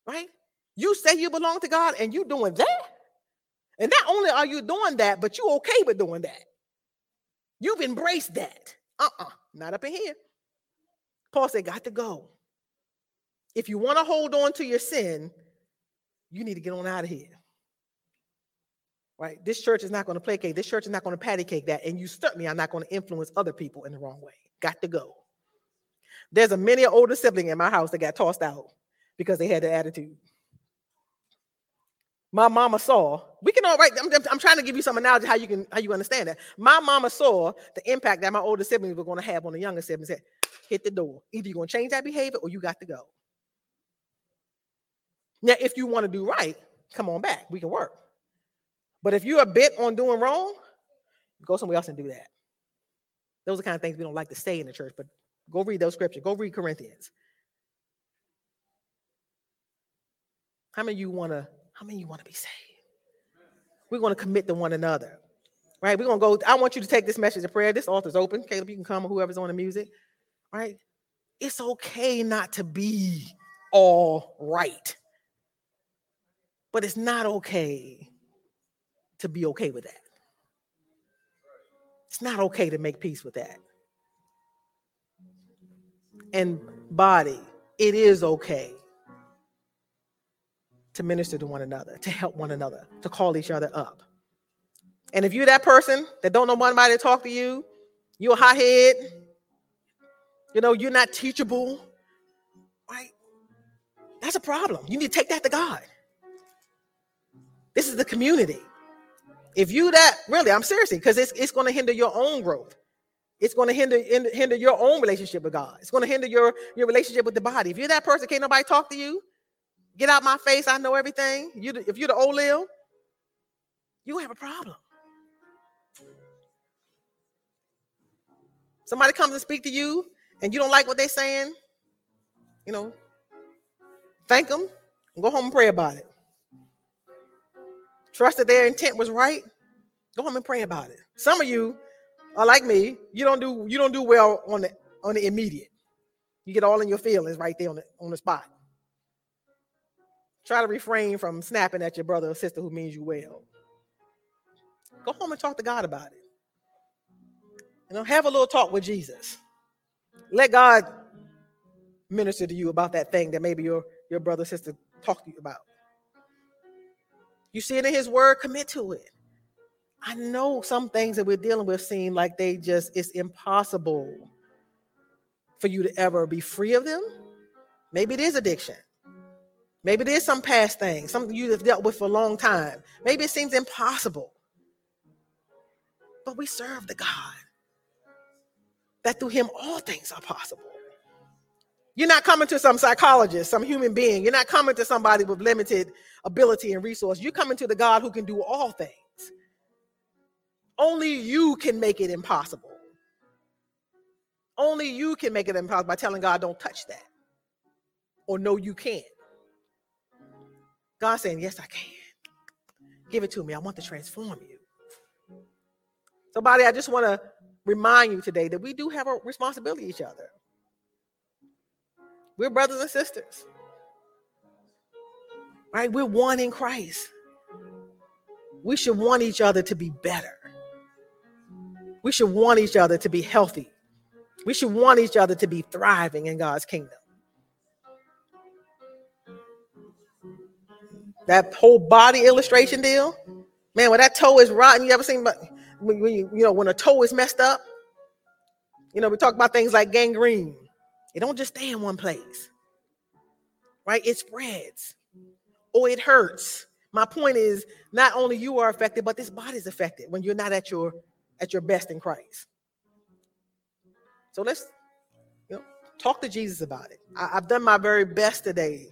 Right? You say you belong to God and you doing that. And not only are you doing that, but you okay with doing that. You've embraced that. Uh-uh, not up in here. Paul said, got to go. If you want to hold on to your sin, you need to get on out of here right? This church is not going to placate. This church is not going to patty cake that. And you certainly are not going to influence other people in the wrong way. Got to go. There's a many older sibling in my house that got tossed out because they had the attitude. My mama saw. We can all right. I'm, I'm trying to give you some analogy how you can how you understand that. My mama saw the impact that my older siblings were going to have on the younger siblings. Said, hit the door. Either you're going to change that behavior or you got to go. Now, if you want to do right, come on back. We can work. But if you're a bit on doing wrong, go somewhere else and do that. Those are the kind of things we don't like to say in the church, but go read those scriptures. Go read Corinthians. How many of you want to, how many you want to be saved? We're going to commit to one another. Right? We're going to go. I want you to take this message of prayer. This altar's open. Caleb, you can come or whoever's on the music. Right? It's okay not to be all right. But it's not okay to be okay with that. It's not okay to make peace with that. And body, it is okay to minister to one another, to help one another, to call each other up. And if you're that person that don't know anybody to talk to you, you're a hothead, you know, you're not teachable, right? That's a problem. You need to take that to God. This is the community. If you that really, I'm seriously, because it's it's going to hinder your own growth. It's going to hinder, hinder hinder your own relationship with God. It's going to hinder your your relationship with the body. If you're that person, can't nobody talk to you. Get out my face. I know everything. You, if you're the old Lil, you have a problem. Somebody comes and speak to you, and you don't like what they're saying. You know, thank them and go home and pray about it. Trust that their intent was right. Go home and pray about it. Some of you are like me. You don't do you don't do well on the on the immediate. You get all in your feelings right there on the on the spot. Try to refrain from snapping at your brother or sister who means you well. Go home and talk to God about it. You know, have a little talk with Jesus. Let God minister to you about that thing that maybe your, your brother sister talked to you about. You see it in his word, commit to it. I know some things that we're dealing with seem like they just, it's impossible for you to ever be free of them. Maybe it is addiction. Maybe there's some past thing, something you have dealt with for a long time. Maybe it seems impossible. But we serve the God that through him all things are possible. You're not coming to some psychologist, some human being. You're not coming to somebody with limited ability and resource. You're coming to the God who can do all things. Only you can make it impossible. Only you can make it impossible by telling God, don't touch that. Or no, you can't. God saying, Yes, I can. Give it to me. I want to transform you. So, Somebody, I just want to remind you today that we do have a responsibility each other. We're brothers and sisters. Right? We're one in Christ. We should want each other to be better. We should want each other to be healthy. We should want each other to be thriving in God's kingdom. That whole body illustration deal, man, when that toe is rotten, you ever seen when, when you, you know when a toe is messed up? You know, we talk about things like gangrene. It don't just stay in one place, right? It spreads or it hurts. My point is, not only you are affected, but this body's affected when you're not at your at your best in Christ. So let's you know talk to Jesus about it. I, have done my very best today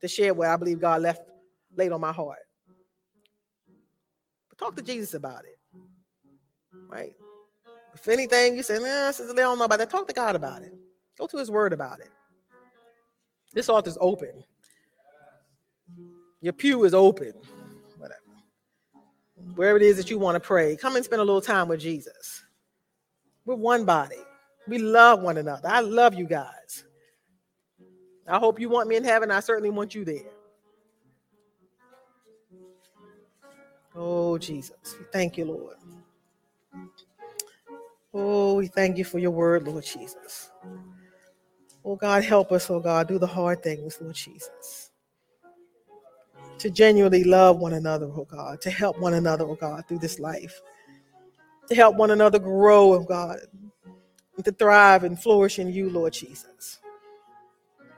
to share what I believe God left laid on my heart. But talk to Jesus about it. Right? If anything, you say, nah, Lee, I don't know about that. Talk to God about it. Go to his word about it. This altar's open. Your pew is open. Whatever. Wherever it is that you want to pray, come and spend a little time with Jesus. We're one body. We love one another. I love you guys. I hope you want me in heaven. I certainly want you there. Oh, Jesus. Thank you, Lord. Oh, we thank you for your word, Lord Jesus. Oh, God, help us, oh, God, do the hard things, Lord Jesus. To genuinely love one another, oh, God, to help one another, oh, God, through this life. To help one another grow, oh, God, and to thrive and flourish in you, Lord Jesus.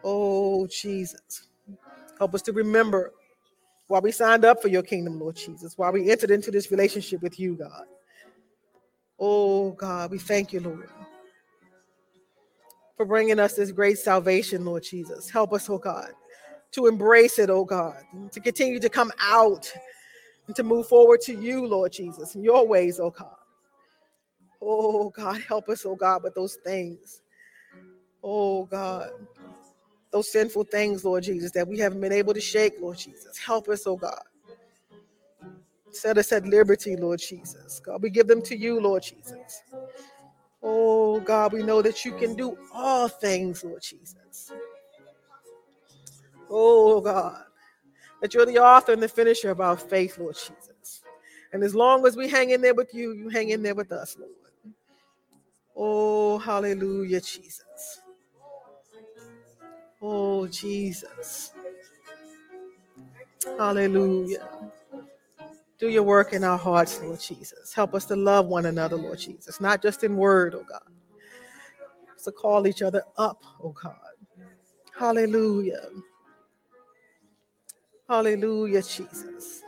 Oh, Jesus. Help us to remember why we signed up for your kingdom, Lord Jesus, why we entered into this relationship with you, God. Oh, God, we thank you, Lord, for bringing us this great salvation, Lord Jesus. Help us, oh God, to embrace it, oh God, to continue to come out and to move forward to you, Lord Jesus, in your ways, oh God. Oh God, help us, oh God, with those things. Oh God, those sinful things, Lord Jesus, that we haven't been able to shake, Lord Jesus. Help us, oh God. Set us at liberty, Lord Jesus. God, we give them to you, Lord Jesus. Oh God, we know that you can do all things, Lord Jesus. Oh God, that you're the author and the finisher of our faith, Lord Jesus. And as long as we hang in there with you, you hang in there with us, Lord. Oh, hallelujah, Jesus. Oh, Jesus. Hallelujah. Do your work in our hearts, Lord Jesus. Help us to love one another, Lord Jesus, not just in word, oh God. To call each other up, oh God. Hallelujah. Hallelujah, Jesus.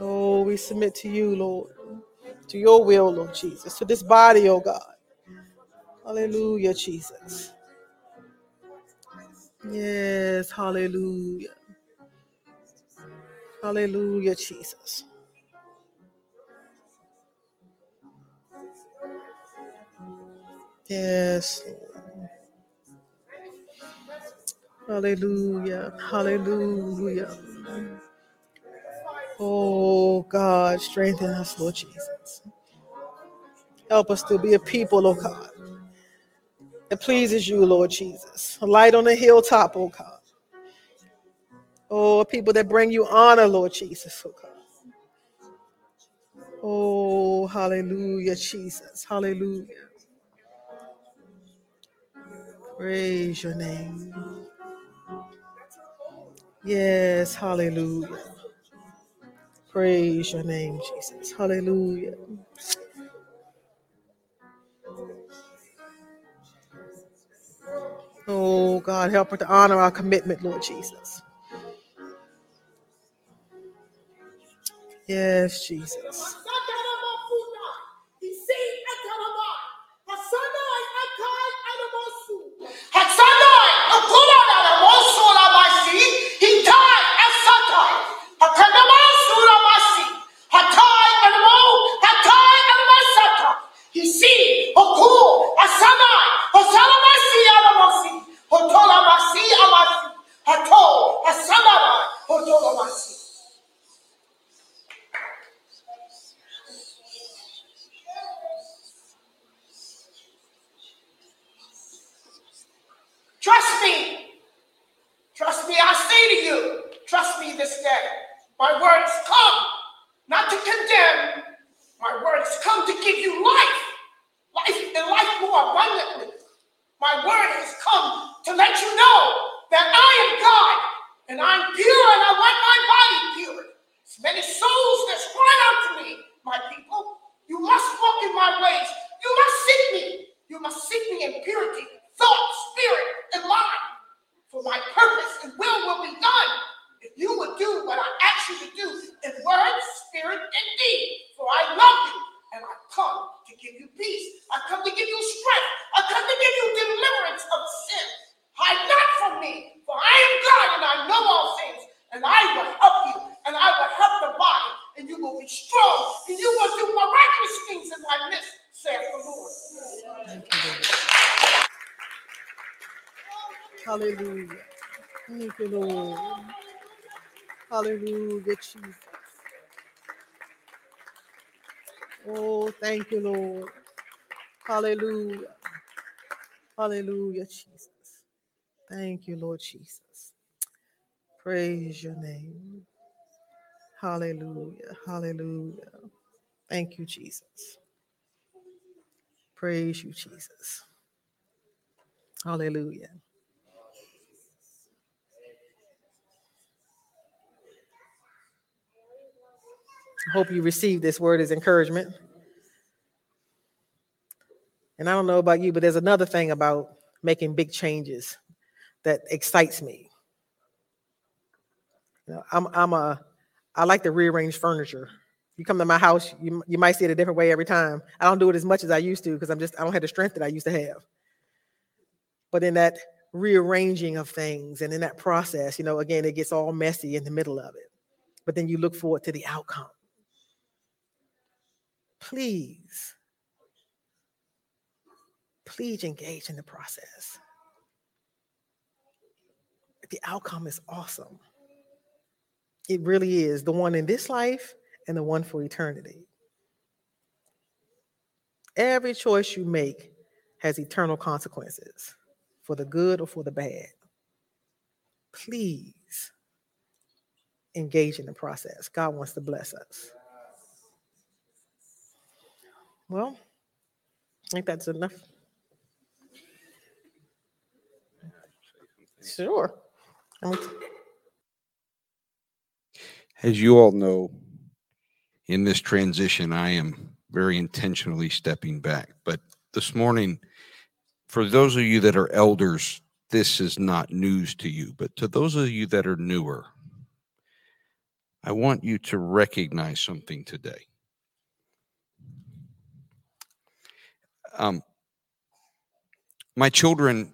Oh, we submit to you, Lord to your will, Lord Jesus, to this body, oh God. Hallelujah, Jesus. Yes, hallelujah. Hallelujah, Jesus. Yes, Hallelujah. Hallelujah. Oh God, strengthen us, Lord Jesus. Help us to be a people, oh God, that pleases you, Lord Jesus. Light on the hilltop, oh God. Oh, people that bring you honor, Lord Jesus, oh God. Oh, hallelujah, Jesus. Hallelujah. Praise your name. Yes, hallelujah. Praise your name, Jesus. Hallelujah. God, help her to honor our commitment, Lord Jesus. Yes, Jesus. Hallelujah, Thank you, Lord. Hallelujah, Jesus. Oh, thank you, Lord. Hallelujah. Hallelujah, Jesus. Thank you, Lord Jesus. Praise your name. Hallelujah. Hallelujah. Thank you, Jesus. Praise you, Jesus. Hallelujah. Hope you receive this word as encouragement. And I don't know about you, but there's another thing about making big changes that excites me. You know, I'm I'm a I like to rearrange furniture. You come to my house, you you might see it a different way every time. I don't do it as much as I used to because I'm just I don't have the strength that I used to have. But in that rearranging of things and in that process, you know, again, it gets all messy in the middle of it. But then you look forward to the outcome. Please, please engage in the process. The outcome is awesome. It really is the one in this life and the one for eternity. Every choice you make has eternal consequences for the good or for the bad. Please engage in the process. God wants to bless us. Well, I think that's enough. Sure. As you all know, in this transition, I am very intentionally stepping back. But this morning, for those of you that are elders, this is not news to you. But to those of you that are newer, I want you to recognize something today. Um, my children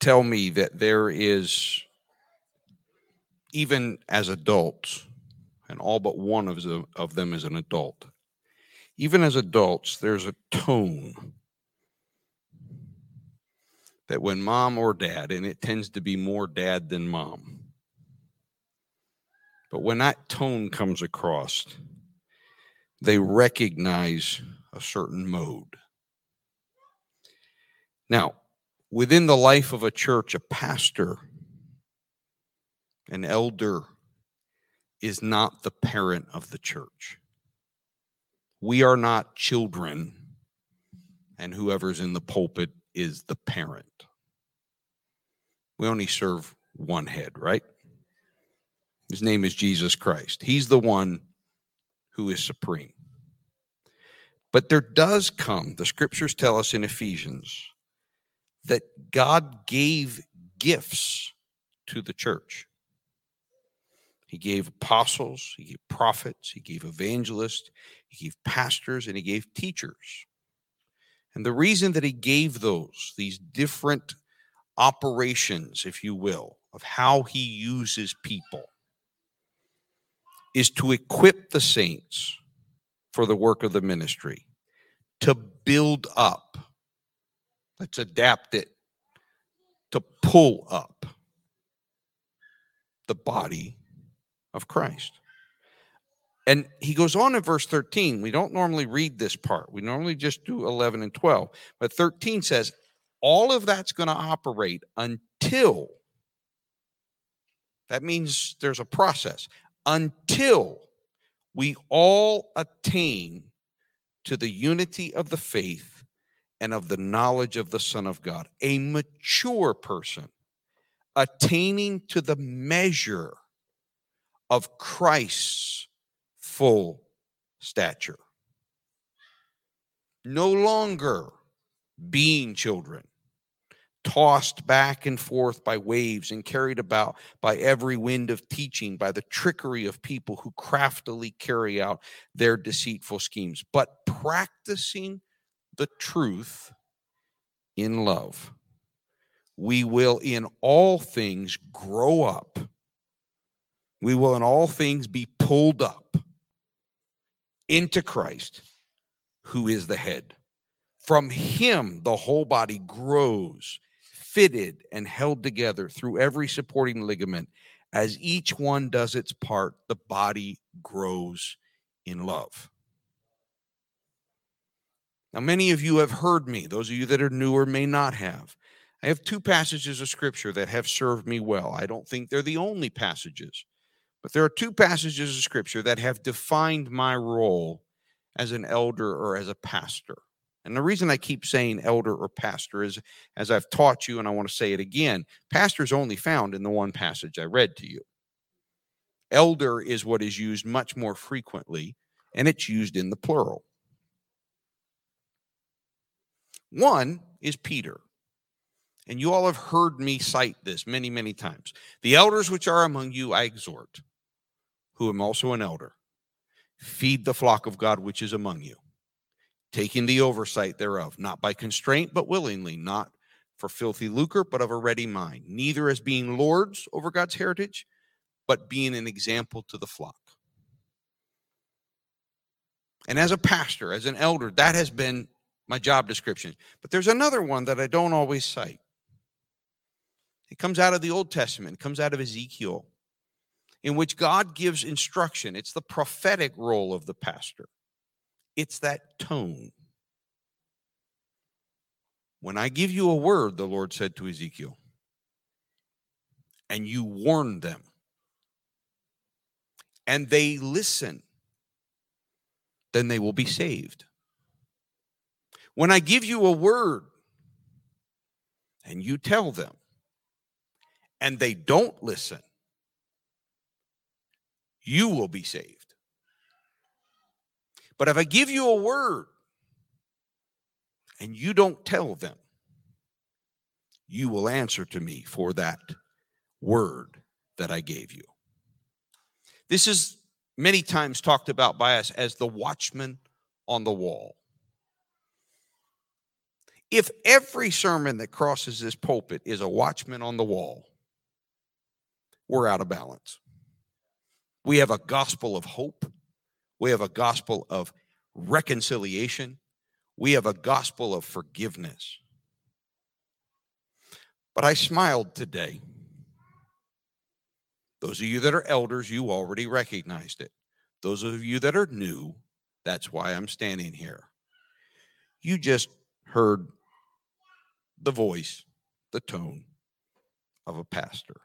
tell me that there is, even as adults, and all but one of, the, of them is an adult, even as adults, there's a tone that when mom or dad, and it tends to be more dad than mom, but when that tone comes across, they recognize a certain mode. Now, within the life of a church, a pastor, an elder, is not the parent of the church. We are not children, and whoever's in the pulpit is the parent. We only serve one head, right? His name is Jesus Christ. He's the one who is supreme. But there does come, the scriptures tell us in Ephesians, that God gave gifts to the church. He gave apostles, he gave prophets, he gave evangelists, he gave pastors, and he gave teachers. And the reason that he gave those, these different operations, if you will, of how he uses people, is to equip the saints for the work of the ministry, to build up. Let's adapt it to pull up the body of Christ. And he goes on in verse 13. We don't normally read this part. We normally just do 11 and 12. But 13 says, all of that's going to operate until that means there's a process until we all attain to the unity of the faith and of the knowledge of the Son of God, a mature person attaining to the measure of Christ's full stature. No longer being children, tossed back and forth by waves and carried about by every wind of teaching, by the trickery of people who craftily carry out their deceitful schemes, but practicing the truth in love. We will in all things grow up. We will in all things be pulled up into Christ, who is the head. From him, the whole body grows, fitted and held together through every supporting ligament. As each one does its part, the body grows in love. Now, many of you have heard me. Those of you that are newer may not have. I have two passages of scripture that have served me well. I don't think they're the only passages, but there are two passages of scripture that have defined my role as an elder or as a pastor. And the reason I keep saying elder or pastor is, as I've taught you, and I want to say it again, pastor is only found in the one passage I read to you. Elder is what is used much more frequently, and it's used in the plural. One is Peter. And you all have heard me cite this many, many times. The elders which are among you, I exhort, who am also an elder, feed the flock of God which is among you, taking the oversight thereof, not by constraint, but willingly, not for filthy lucre, but of a ready mind, neither as being lords over God's heritage, but being an example to the flock. And as a pastor, as an elder, that has been my job description. But there's another one that I don't always cite. It comes out of the Old Testament, it comes out of Ezekiel, in which God gives instruction. It's the prophetic role of the pastor, it's that tone. When I give you a word, the Lord said to Ezekiel, and you warn them, and they listen, then they will be saved. When I give you a word and you tell them, and they don't listen, you will be saved. But if I give you a word and you don't tell them, you will answer to me for that word that I gave you. This is many times talked about by us as the watchman on the wall. If every sermon that crosses this pulpit is a watchman on the wall, we're out of balance. We have a gospel of hope. We have a gospel of reconciliation. We have a gospel of forgiveness. But I smiled today. Those of you that are elders, you already recognized it. Those of you that are new, that's why I'm standing here. You just heard the voice, the tone of a pastor.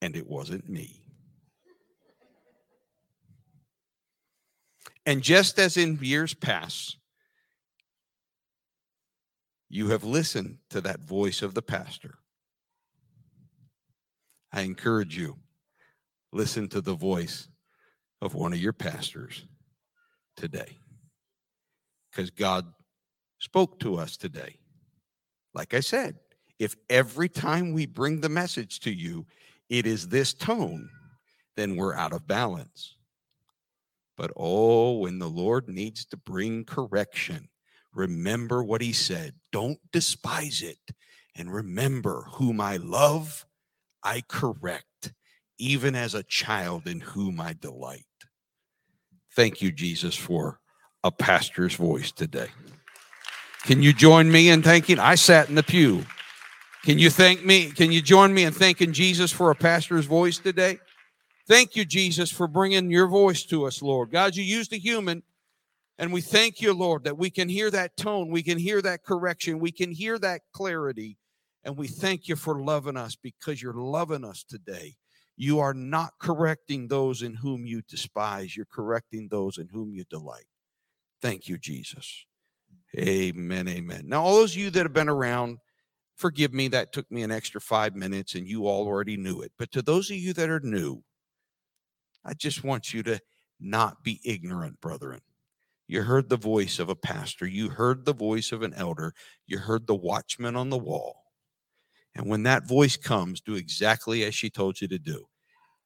And it wasn't me. And just as in years past, you have listened to that voice of the pastor. I encourage you, listen to the voice of one of your pastors today. Because God spoke to us today. Like I said, if every time we bring the message to you, it is this tone, then we're out of balance. But oh, when the Lord needs to bring correction, remember what he said. Don't despise it. And remember whom I love, I correct, even as a child in whom I delight. Thank you, Jesus, for a pastor's voice today. Can you join me in thanking? I sat in the pew. Can you thank me? Can you join me in thanking Jesus for a pastor's voice today? Thank you, Jesus, for bringing your voice to us, Lord. God, you used a human, and we thank you, Lord, that we can hear that tone, we can hear that correction, we can hear that clarity, and we thank you for loving us because you're loving us today. You are not correcting those in whom you despise, you're correcting those in whom you delight. Thank you, Jesus. Amen. Amen. Now, all those of you that have been around, forgive me, that took me an extra five minutes and you all already knew it. But to those of you that are new, I just want you to not be ignorant, brethren. You heard the voice of a pastor, you heard the voice of an elder, you heard the watchman on the wall. And when that voice comes, do exactly as she told you to do.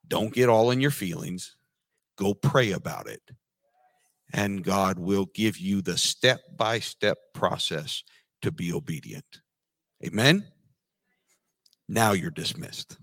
Don't get all in your feelings, go pray about it and God will give you the step by step process to be obedient. Amen. Now you're dismissed.